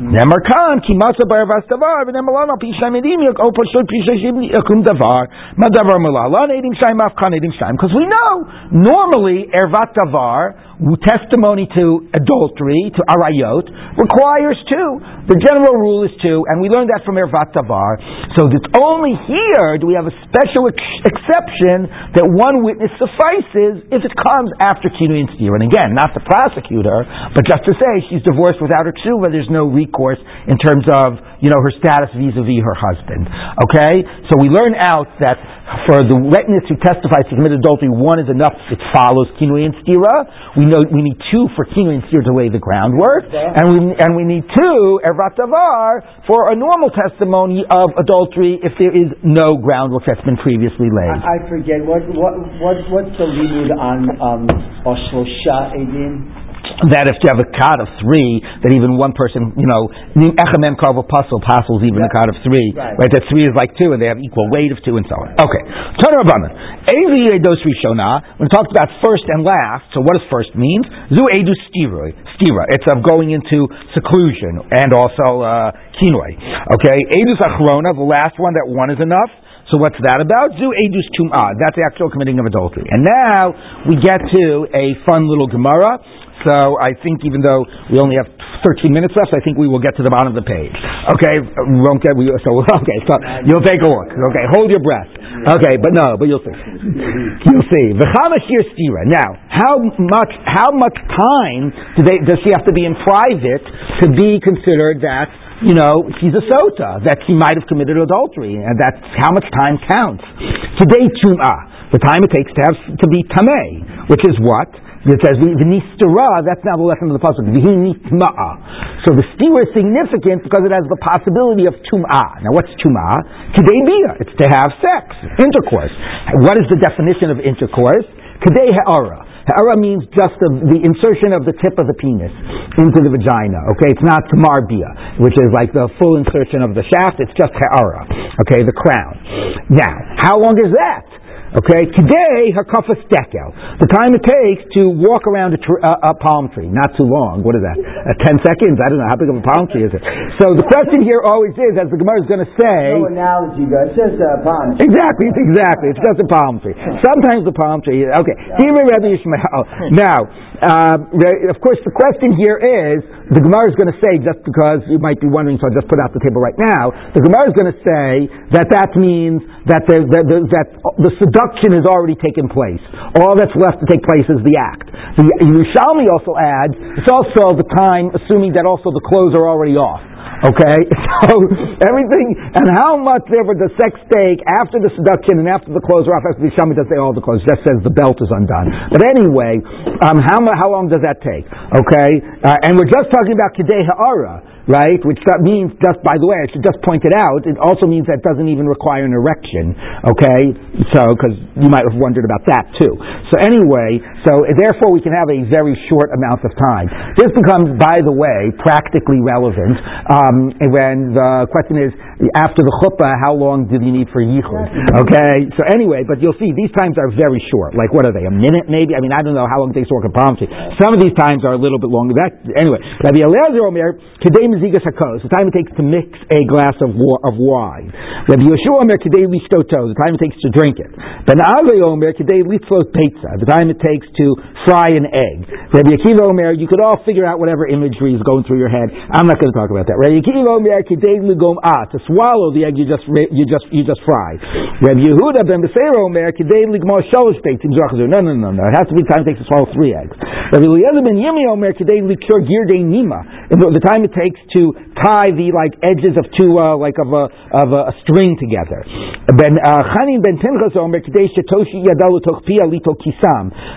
Mm. Nemar kan ki matza bar vas davar v'nemalana pishay medim yak o pashut yakum davar ma davar malala nedim shayim afkan nedim shayim because we know normally ervat davar testimony to adultery to arayot requires two. The general rule is two, and we learned that from ervat davar. So it's only here do we have a special ex- exception that one witness suffices if it comes after kinui and stira. And again, not the prosecutor, but just to say she's divorced without her tshuva, there's no recourse in terms of, you know, her status vis-a-vis her husband. Okay? So we learn out that for the witness who testifies to commit adultery, one is enough, it follows kinui and stira. We know we need two for kinui and stira to lay the groundwork. And we, and we need two, ervat davar, for a normal testimony of adultery if there is no groundwork that's been previously laid. I, I forget, what, what, what, what's the limit on um, Oshosha Edim? That if you have a card of three, that even one person, you know, echamem karvel puzzle puzzles even yeah. a card of three, right. right. That three is like two, and they have equal weight of two, and so on. Okay, Turn Rabbanan. Evi edos rishona. When we talked about first and last, so what does first mean? Zu edu stira. Stira. It's of going into seclusion and also uh, kinoi. Okay, edus achrona, the last one. That one is enough. So what's that about? Zu edus tum'ah. That's the actual committing of adultery. And now we get to a fun little Gemara so I think even though we only have 13 minutes left, I think we will get to the bottom of the page. Okay, we won't get. We, so okay, so you'll take a look. Okay, hold your breath. Okay, but no, but you'll see. You'll see. V'chamashir stira. Now, how much how much time do they, does she have to be in private to be considered that you know, she's a sota, that she might have committed adultery, and that's how much time counts. Today, tum'ah, the time it takes to have to be tameh, which is what? It says v'nistera. That's now the lesson of the pasuk. So the stira is significant because it has the possibility of tum'ah. Now, what's tum'ah? Kedei It's to have sex, intercourse. What is the definition of intercourse? Kedei ha'ara. Ha'ara means just the, the, insertion of the tip of the penis into the vagina. Okay, it's not tamarbia, which is like the full insertion of the shaft. It's just ha'ara. Okay, the crown. Now, how long is that? Okay, today hakafas dekel. The time it takes to walk around a, tr- uh, a, palm tree, not too long. What is that? Uh, Ten seconds? I don't know how big of a palm tree is it. So the question here always is, as the Gemara is going to say. No analogy, guys. It's just a palm tree. Exactly, it's exactly. It's just a palm tree. Sometimes the palm tree. Okay, Here we read you. Now, uh, of course, the question here is the Gemara is going to say just because you might be wondering, so I'll just put out the table right now. The Gemara is going to say that that means that the, the, that the seduction has already taken place. All that's left to take place is the act. The Yerushalmi also adds, it's also the time, assuming that also the clothes are already off. Okay, so everything and how much ever the sex take after the seduction and after the clothes are off. After the Shami doesn't say all the clothes, just says the belt is undone. But anyway, um, how how long does that take? Okay, uh, and we're just talking about Kedei Ha'ara. Right? Which that means, just by the way, I should just point it out, it also means that doesn't even require an erection, okay? So, because you might have wondered about that too. So anyway, so therefore we can have a very short amount of time. This becomes, by the way, practically relevant um, when the question is, after the chuppah, how long do you need for yichud? Okay, so anyway, but you'll see these times are very short. Like what are they? A minute maybe? I mean, I don't know how long they work in palm. Some of these times are a little bit longer. That anyway. Rabbi Eliezer Omer today mizigas hakos. The time it takes to mix a glass of of wine. Rabbi Yehoshua Omer today listoto. The time it takes to drink it. Ben Azai Omer today litzlos pizza. The time it takes to fry an egg. Rabbi Akiva Omer, you could all figure out whatever imagery is going through your head. I'm not going to talk about that. Rabbi Akiva Omer today ligom ah to swallow the egg you just you just you just fry. Rabbi Yehuda ben Beseir Omer today ligmor shalosh beit in No, no, no, no. It has to be time it takes to swallow three eggs. Rabbi Eliezer ben Yimi Omer today likur girde nima. The time it takes to tie the like edges of two uh, like of a of a, a string together. Ben uh.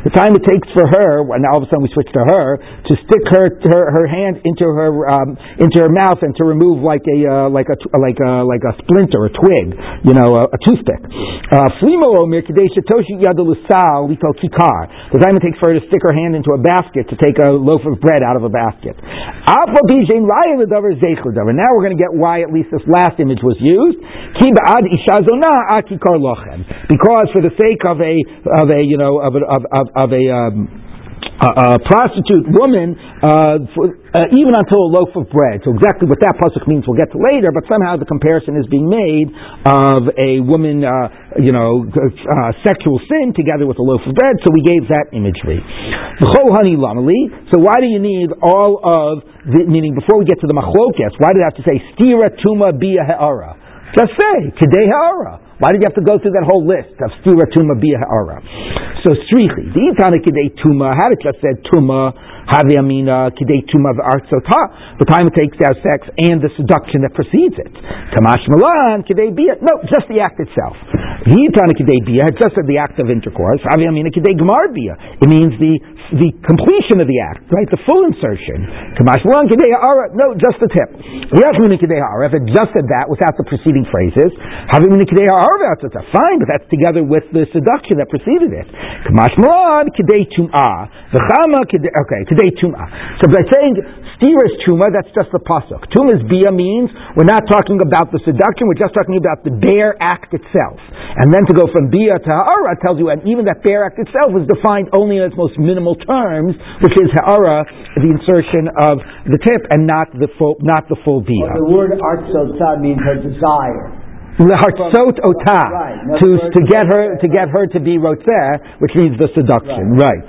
The time it takes for her, and all of a sudden we switch to her, to stick her her, her hand into her um, into her mouth and to remove like a uh, like a like a like a splinter, a twig, you know, a, a toothpick. Uh, kikar. The time it takes for her to stick her hand into a basket to take a loaf of bread out of a basket. Now we're going to get why at least this last image was used. Because for the sake of a of a you know of a of, of, of a um, a, prostitute woman, uh, for, uh, even until a loaf of bread. So exactly what that pasuk means we'll get to later, but somehow the comparison is being made of a woman, uh, you know, uh, sexual sin together with a loaf of bread. So we gave that imagery. So why do you need all of the, meaning before we get to the machlokes, why do you have to say stira tuma bia ha'ara? Just say kedei ha'ara. Why did you have to go through that whole list of stira tuma bia ha'ara? So strichi, the itana kidei tuma, had it just said tuma, havi amina kidei tuma v'artzota, the time it takes to have sex and the seduction that precedes it. Kamash malan kidei bia, no, just the act itself. The itana kidei bia had just said the act of intercourse, havi amina kidei gemar bia. It means the the completion of the act, right? The full insertion. Kamash malan kidei ha'ara, no, just the tip. Yachmina kidei ha'ara, if it just said that without the preceding phrases, havi amina kidei ha'ara Fine, but that's together with the seduction that preceded it. Kamash Marad, Kidei Tum'ah. V'chama, okay, Kidei Tum'ah. So by saying Steer's Tuma, that's just the pasuk. Tuma's Bia means we're not talking about the seduction, we're just talking about the bare act itself. And then to go from Bia to Ha'ara tells you, and even that bare act itself is defined only in its most minimal terms, which is Ha'ara, the insertion of the tip, and not the full, not the full Bia. The word Artzot means her desire. Lehartzot ota to to get her to get her to be rotzeh, which means the seduction. Right.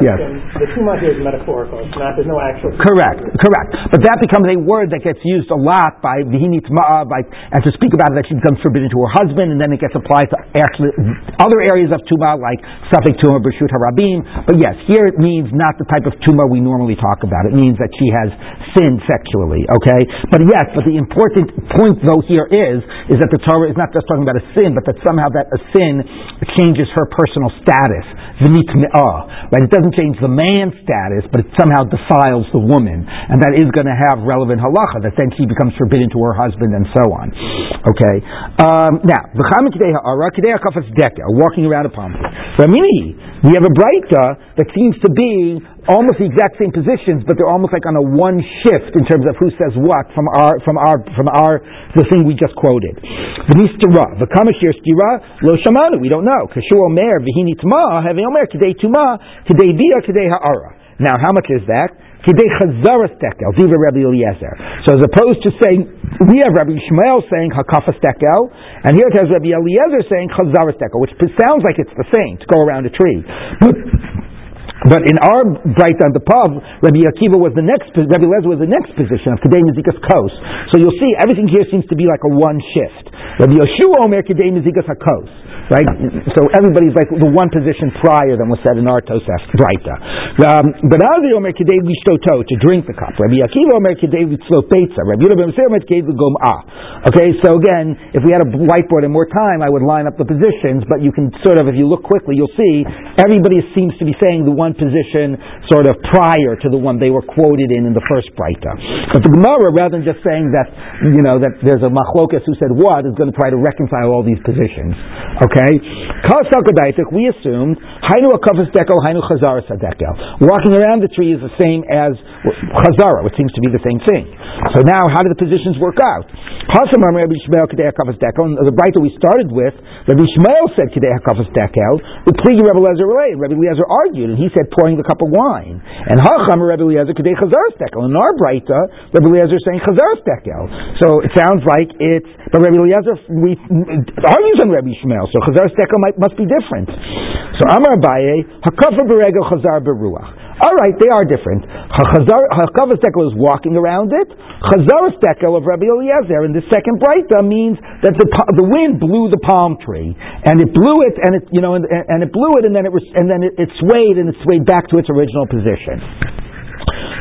Yes. The tumah here is metaphorical. It's not. There's no actual. Correct. Correct. But that becomes a word that gets used a lot by vihini tma'a, by and to speak about it that she becomes forbidden to her husband, and then it gets applied to actually other areas of tumah like safek tumah b'shut harabim. But yes, here it means not the type of tumah we normally talk about. It means that she has sinned sexually. Okay. But yes, but the important point though here is is is that the Torah is not just talking about a sin, but that somehow that a sin changes her personal status. Right? It doesn't change the man's status, but it somehow defiles the woman. And that is going to have relevant halacha, that then she becomes forbidden to her husband and so on. Okay? Um, now, walking around a upon me. We have a breita that seems to be almost the exact same positions, but they're almost like on a one shift in terms of who says what from our from our from our the thing we just quoted. V'nistira v'kamashir stira lo shamanu. We don't know. Kashu omer v'hini tma having omer kidei tuma kidei bia kidei ha'ara. Now, how much is that? Kidei chazaras tekel. Diva Rabbi Eliezer. So as opposed to saying we have Rabbi Ishmael saying hakafas tekel, and here it has Rabbi Eliezer saying chazaras tekel, which sounds like it's the same to go around a tree. In our bright on the pub, Rabbi Akiva was the next, Rabbi Lezer was the next position of Kedei Mizikas Kos. So you'll see everything here seems to be like a one shift. Rabbi Yehoshua Omer Kedei Mizikas Hakos. Right? So everybody's like the one position prior than was said in our Tosef Breita. Um, but Avi Omer Kedei Lishtoto, to drink the cup. Rabbi Akiva Omer Kedei Litzlo Peitza. Rabbi Yehuda Ben Omer Kedei Ah. Okay, so again, if we had a whiteboard and more time, I would line up the positions, but you can sort of, if you look quickly, you'll see everybody seems to be saying the one position sort of prior to the one they were quoted in in the first Breita. But the Gemara, rather than just saying that, you know, that there's a machlokas who said what, is going to try to reconcile all these positions. Okay? We assumed, Hainu akavas dekel, Hainu chazara sadekel. Walking around the tree is the same as chazara, which seems to be the same thing. So now, how do the positions work out? The Breita we started with, Rabbi Shmuel said Kedei HaKafas Dekel, the plea Rabbi Lezer related. Rabbi Lezer argued, and he said pouring the cup of wine. And Hacham Rabbi Lezer Kedei Chazaras Dekel. In our Breita, Rabbi Lezer saying Chazaras Dekel. So it sounds like it's, but Rabbi Lezer we, argues on Rabbi Shmuel, so Chazaras Dekel might, must be different. So Amar Baye, Hakafa Beregel Chazar Beruach. All right, they are different. Hakavas Dekel is walking around it. Chazaras Dekel of Rabbi Eliezer in the second Breita means that the, the wind blew the palm tree and it blew it and it you know and, and it blew it and then it was and then it, it swayed and it swayed back to its original position.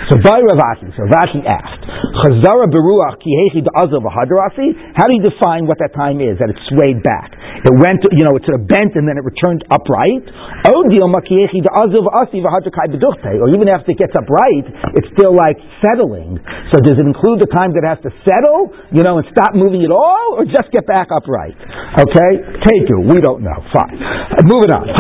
So by Ravasi, so Rashi asked, Chazara beruach kihechi da'azav hadarasi. How do you define what that time is? That it swayed back. It went, you know, it sort of bent and then it returned upright. Or even after it gets upright, it's still like settling. So does it include the time that it has to settle, you know, and stop moving at all, or just get back upright? Okay, take you. We don't know. Fine. Uh, moving on.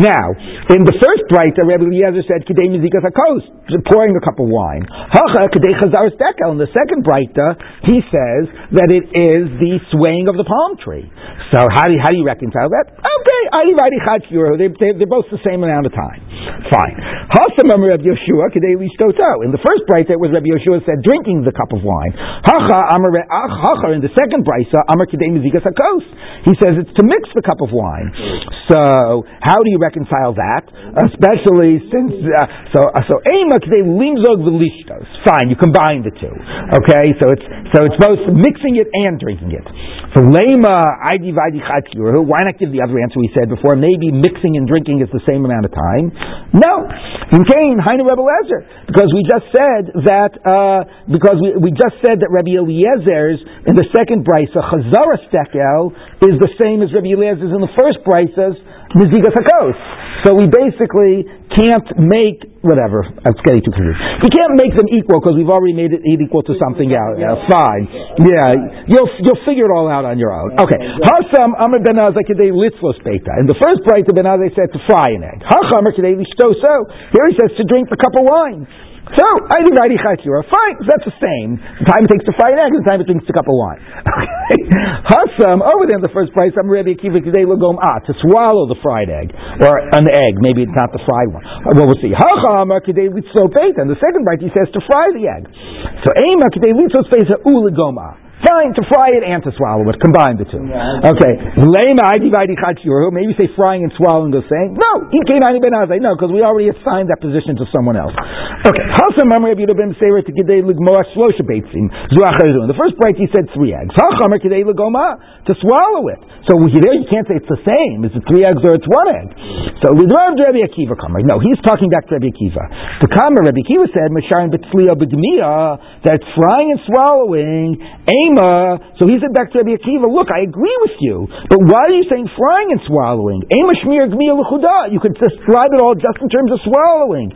Now, in the first bright, Rabbi Eliezer said, "Kidei mizikas coast, pouring a cup of wine. In the second Breita, he says that it is the swaying of the palm tree. So how do you, how do you reconcile that? Okay, they, they, they're both the same amount of time. Fine. In the first Breita, it was Rabbi Yehoshua said drinking the cup of wine. In the second Breita, he says it's to mix the cup of wine. So how do you reconcile that? Especially since uh, so uh, so ema k'dei limzog v'lishtos. Fine, you combine the two. Okay, so it's so it's both mixing it and drinking it. For lema id vaydi Why not give the other answer we said before? Maybe mixing and drinking is the same amount of time. No, in Cain, Hainu Rebbe because we just said that uh, because we, we just said that Rabbi Eliezer's in the second brisa chazara stekel is the same as Rabbi Eliezer's in the first brisa's mizigas hakos. So we basically can't make whatever. I'm getting too confused. We can't make them equal because we've already made it equal to something else. Yeah, fine. Yeah, you'll you'll figure it all out on your own. Okay. Hasam Amr ben Azakidei litzlos beta. In the first break, the Ben said to fry an egg. Hachamar kidei so. Here he says to drink a cup of wine. So, I think Raidi Chatzira, fine, that's the same. The time it takes to fry an egg and the time it takes to cup of wine. Okay. Hassam, over there in the first place, I'm Rabbi Akiva today lagom ah, to swallow the fried egg. Or an egg, maybe it's not the fried one. Uh, well, we'll see. Hacham, today we so and the second bite he says to fry the egg. So, Ema, today we so space uligoma. Fine to fry it and to swallow it. Combine the two. Okay. Maybe say frying and swallowing the same. No. He came. No, because we already assigned that position to someone else. Okay. The first break he said three eggs. To swallow it. So there you can't say it's the same. Is it three eggs or it's one egg? So Rabbi Akiva Kamer. No, he's talking back to Rabbi Akiva. The Kamer Rabbi Akiva said, that frying and swallowing so he said back to Rabbi Akiva, look, I agree with you, but why are you saying frying and swallowing? You could describe it all just in terms of swallowing.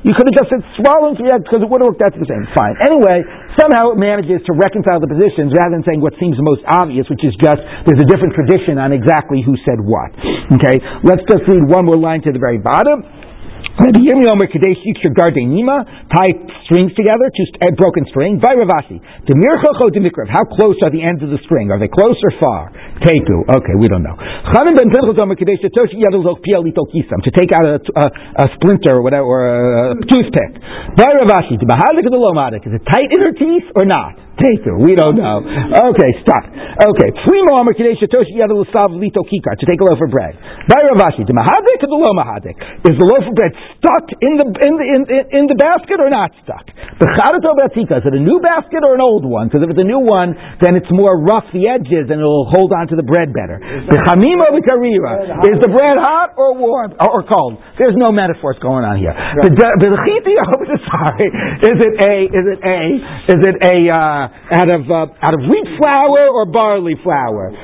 You could have just said swallowing because it would have worked out the same. Fine. Anyway, somehow it manages to reconcile the positions rather than saying what seems most obvious, which is just there's a different tradition on exactly who said what. Okay, let's just read one more line to the very bottom. Yirmi Omer Kadesh Yiksha Gardenima, tie strings together, two a uh, broken string, by Ravasi. Demirchocho Demikrav, how close are the ends of the string? Are they close or far? Teku, okay, we don't know. Chanim ben Pinchas Omer Kadesh Toshi Yadolok Pielito Kisam, to take out a, a, a splinter or whatever, or a, toothpick. By Ravashi, Mahadik of the Lomadik, is it tight in her teeth or not? Teku, we don't know. Okay, stop. Okay, Primo Kadesh Toshi Yadol Sav Lito Kikar, to take a loaf of bread. By Ravashi, Mahadik of the Lomahadik, is the loaf of bread stuck in the in the in, in the basket or not stuck? Bechadato batika, is it a new basket or an old one? Because if it's a new one, then it's more rough the edges and it'll hold on to the bread better. B'karira, is the bread hot or warm or cold? There's no metaphors going on here. The sorry, is it a is it a is it a uh, out of uh, out of wheat flour or barley flour?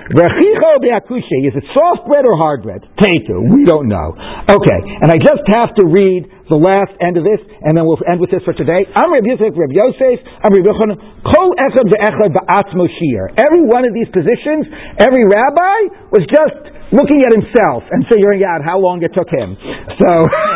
Is it soft bread or hard bread? Tetu, we don't know. Okay, and I just have to read the last end of this, and then we'll end with this for today. I'm Rabbi Yosef, Rabbi Yosef, I'm Rabbi Yochanan, Kol Echad Ve'echad Ba'atzmo Shir. Every one of these positions, every rabbi was just looking at himself and figuring out how long it took him. So,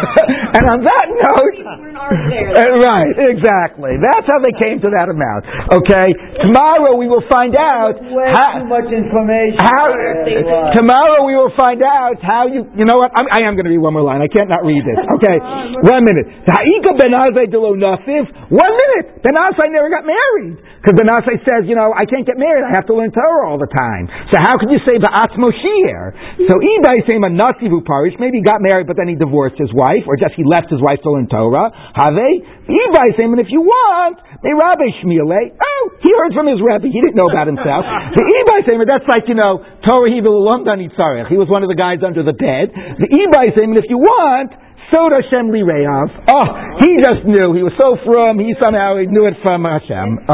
and on that note, uh, right, exactly. That's how they came to that amount. Okay, tomorrow we will find out how, too much information. How, uh, tomorrow we will find out how you. You know what? I'm, I am going to read one more line. I can't not read this. Okay, one minute. Ha'ika ben Delo Nasif. One minute. Ben Azai never got married because Ben Azai says, you know, I can't get married. I have to learn Torah all the time. So how can you say Ba'atz Moshiach? So Ibai saying a Nasivu parish, maybe he got married but then he divorced his wife, or just he left his wife to learn Torah. Have Ibai saying, if you want, they Rabbi Shmiele, oh, he heard from his rabbi, he didn't know about himself. the Ibai saying, that's like, you know, Torah He was one of the guys under the bed. The Ibai saying, if you want, Sod Hashem Li Oh, he just knew. He was so from, he somehow he knew it from Hashem.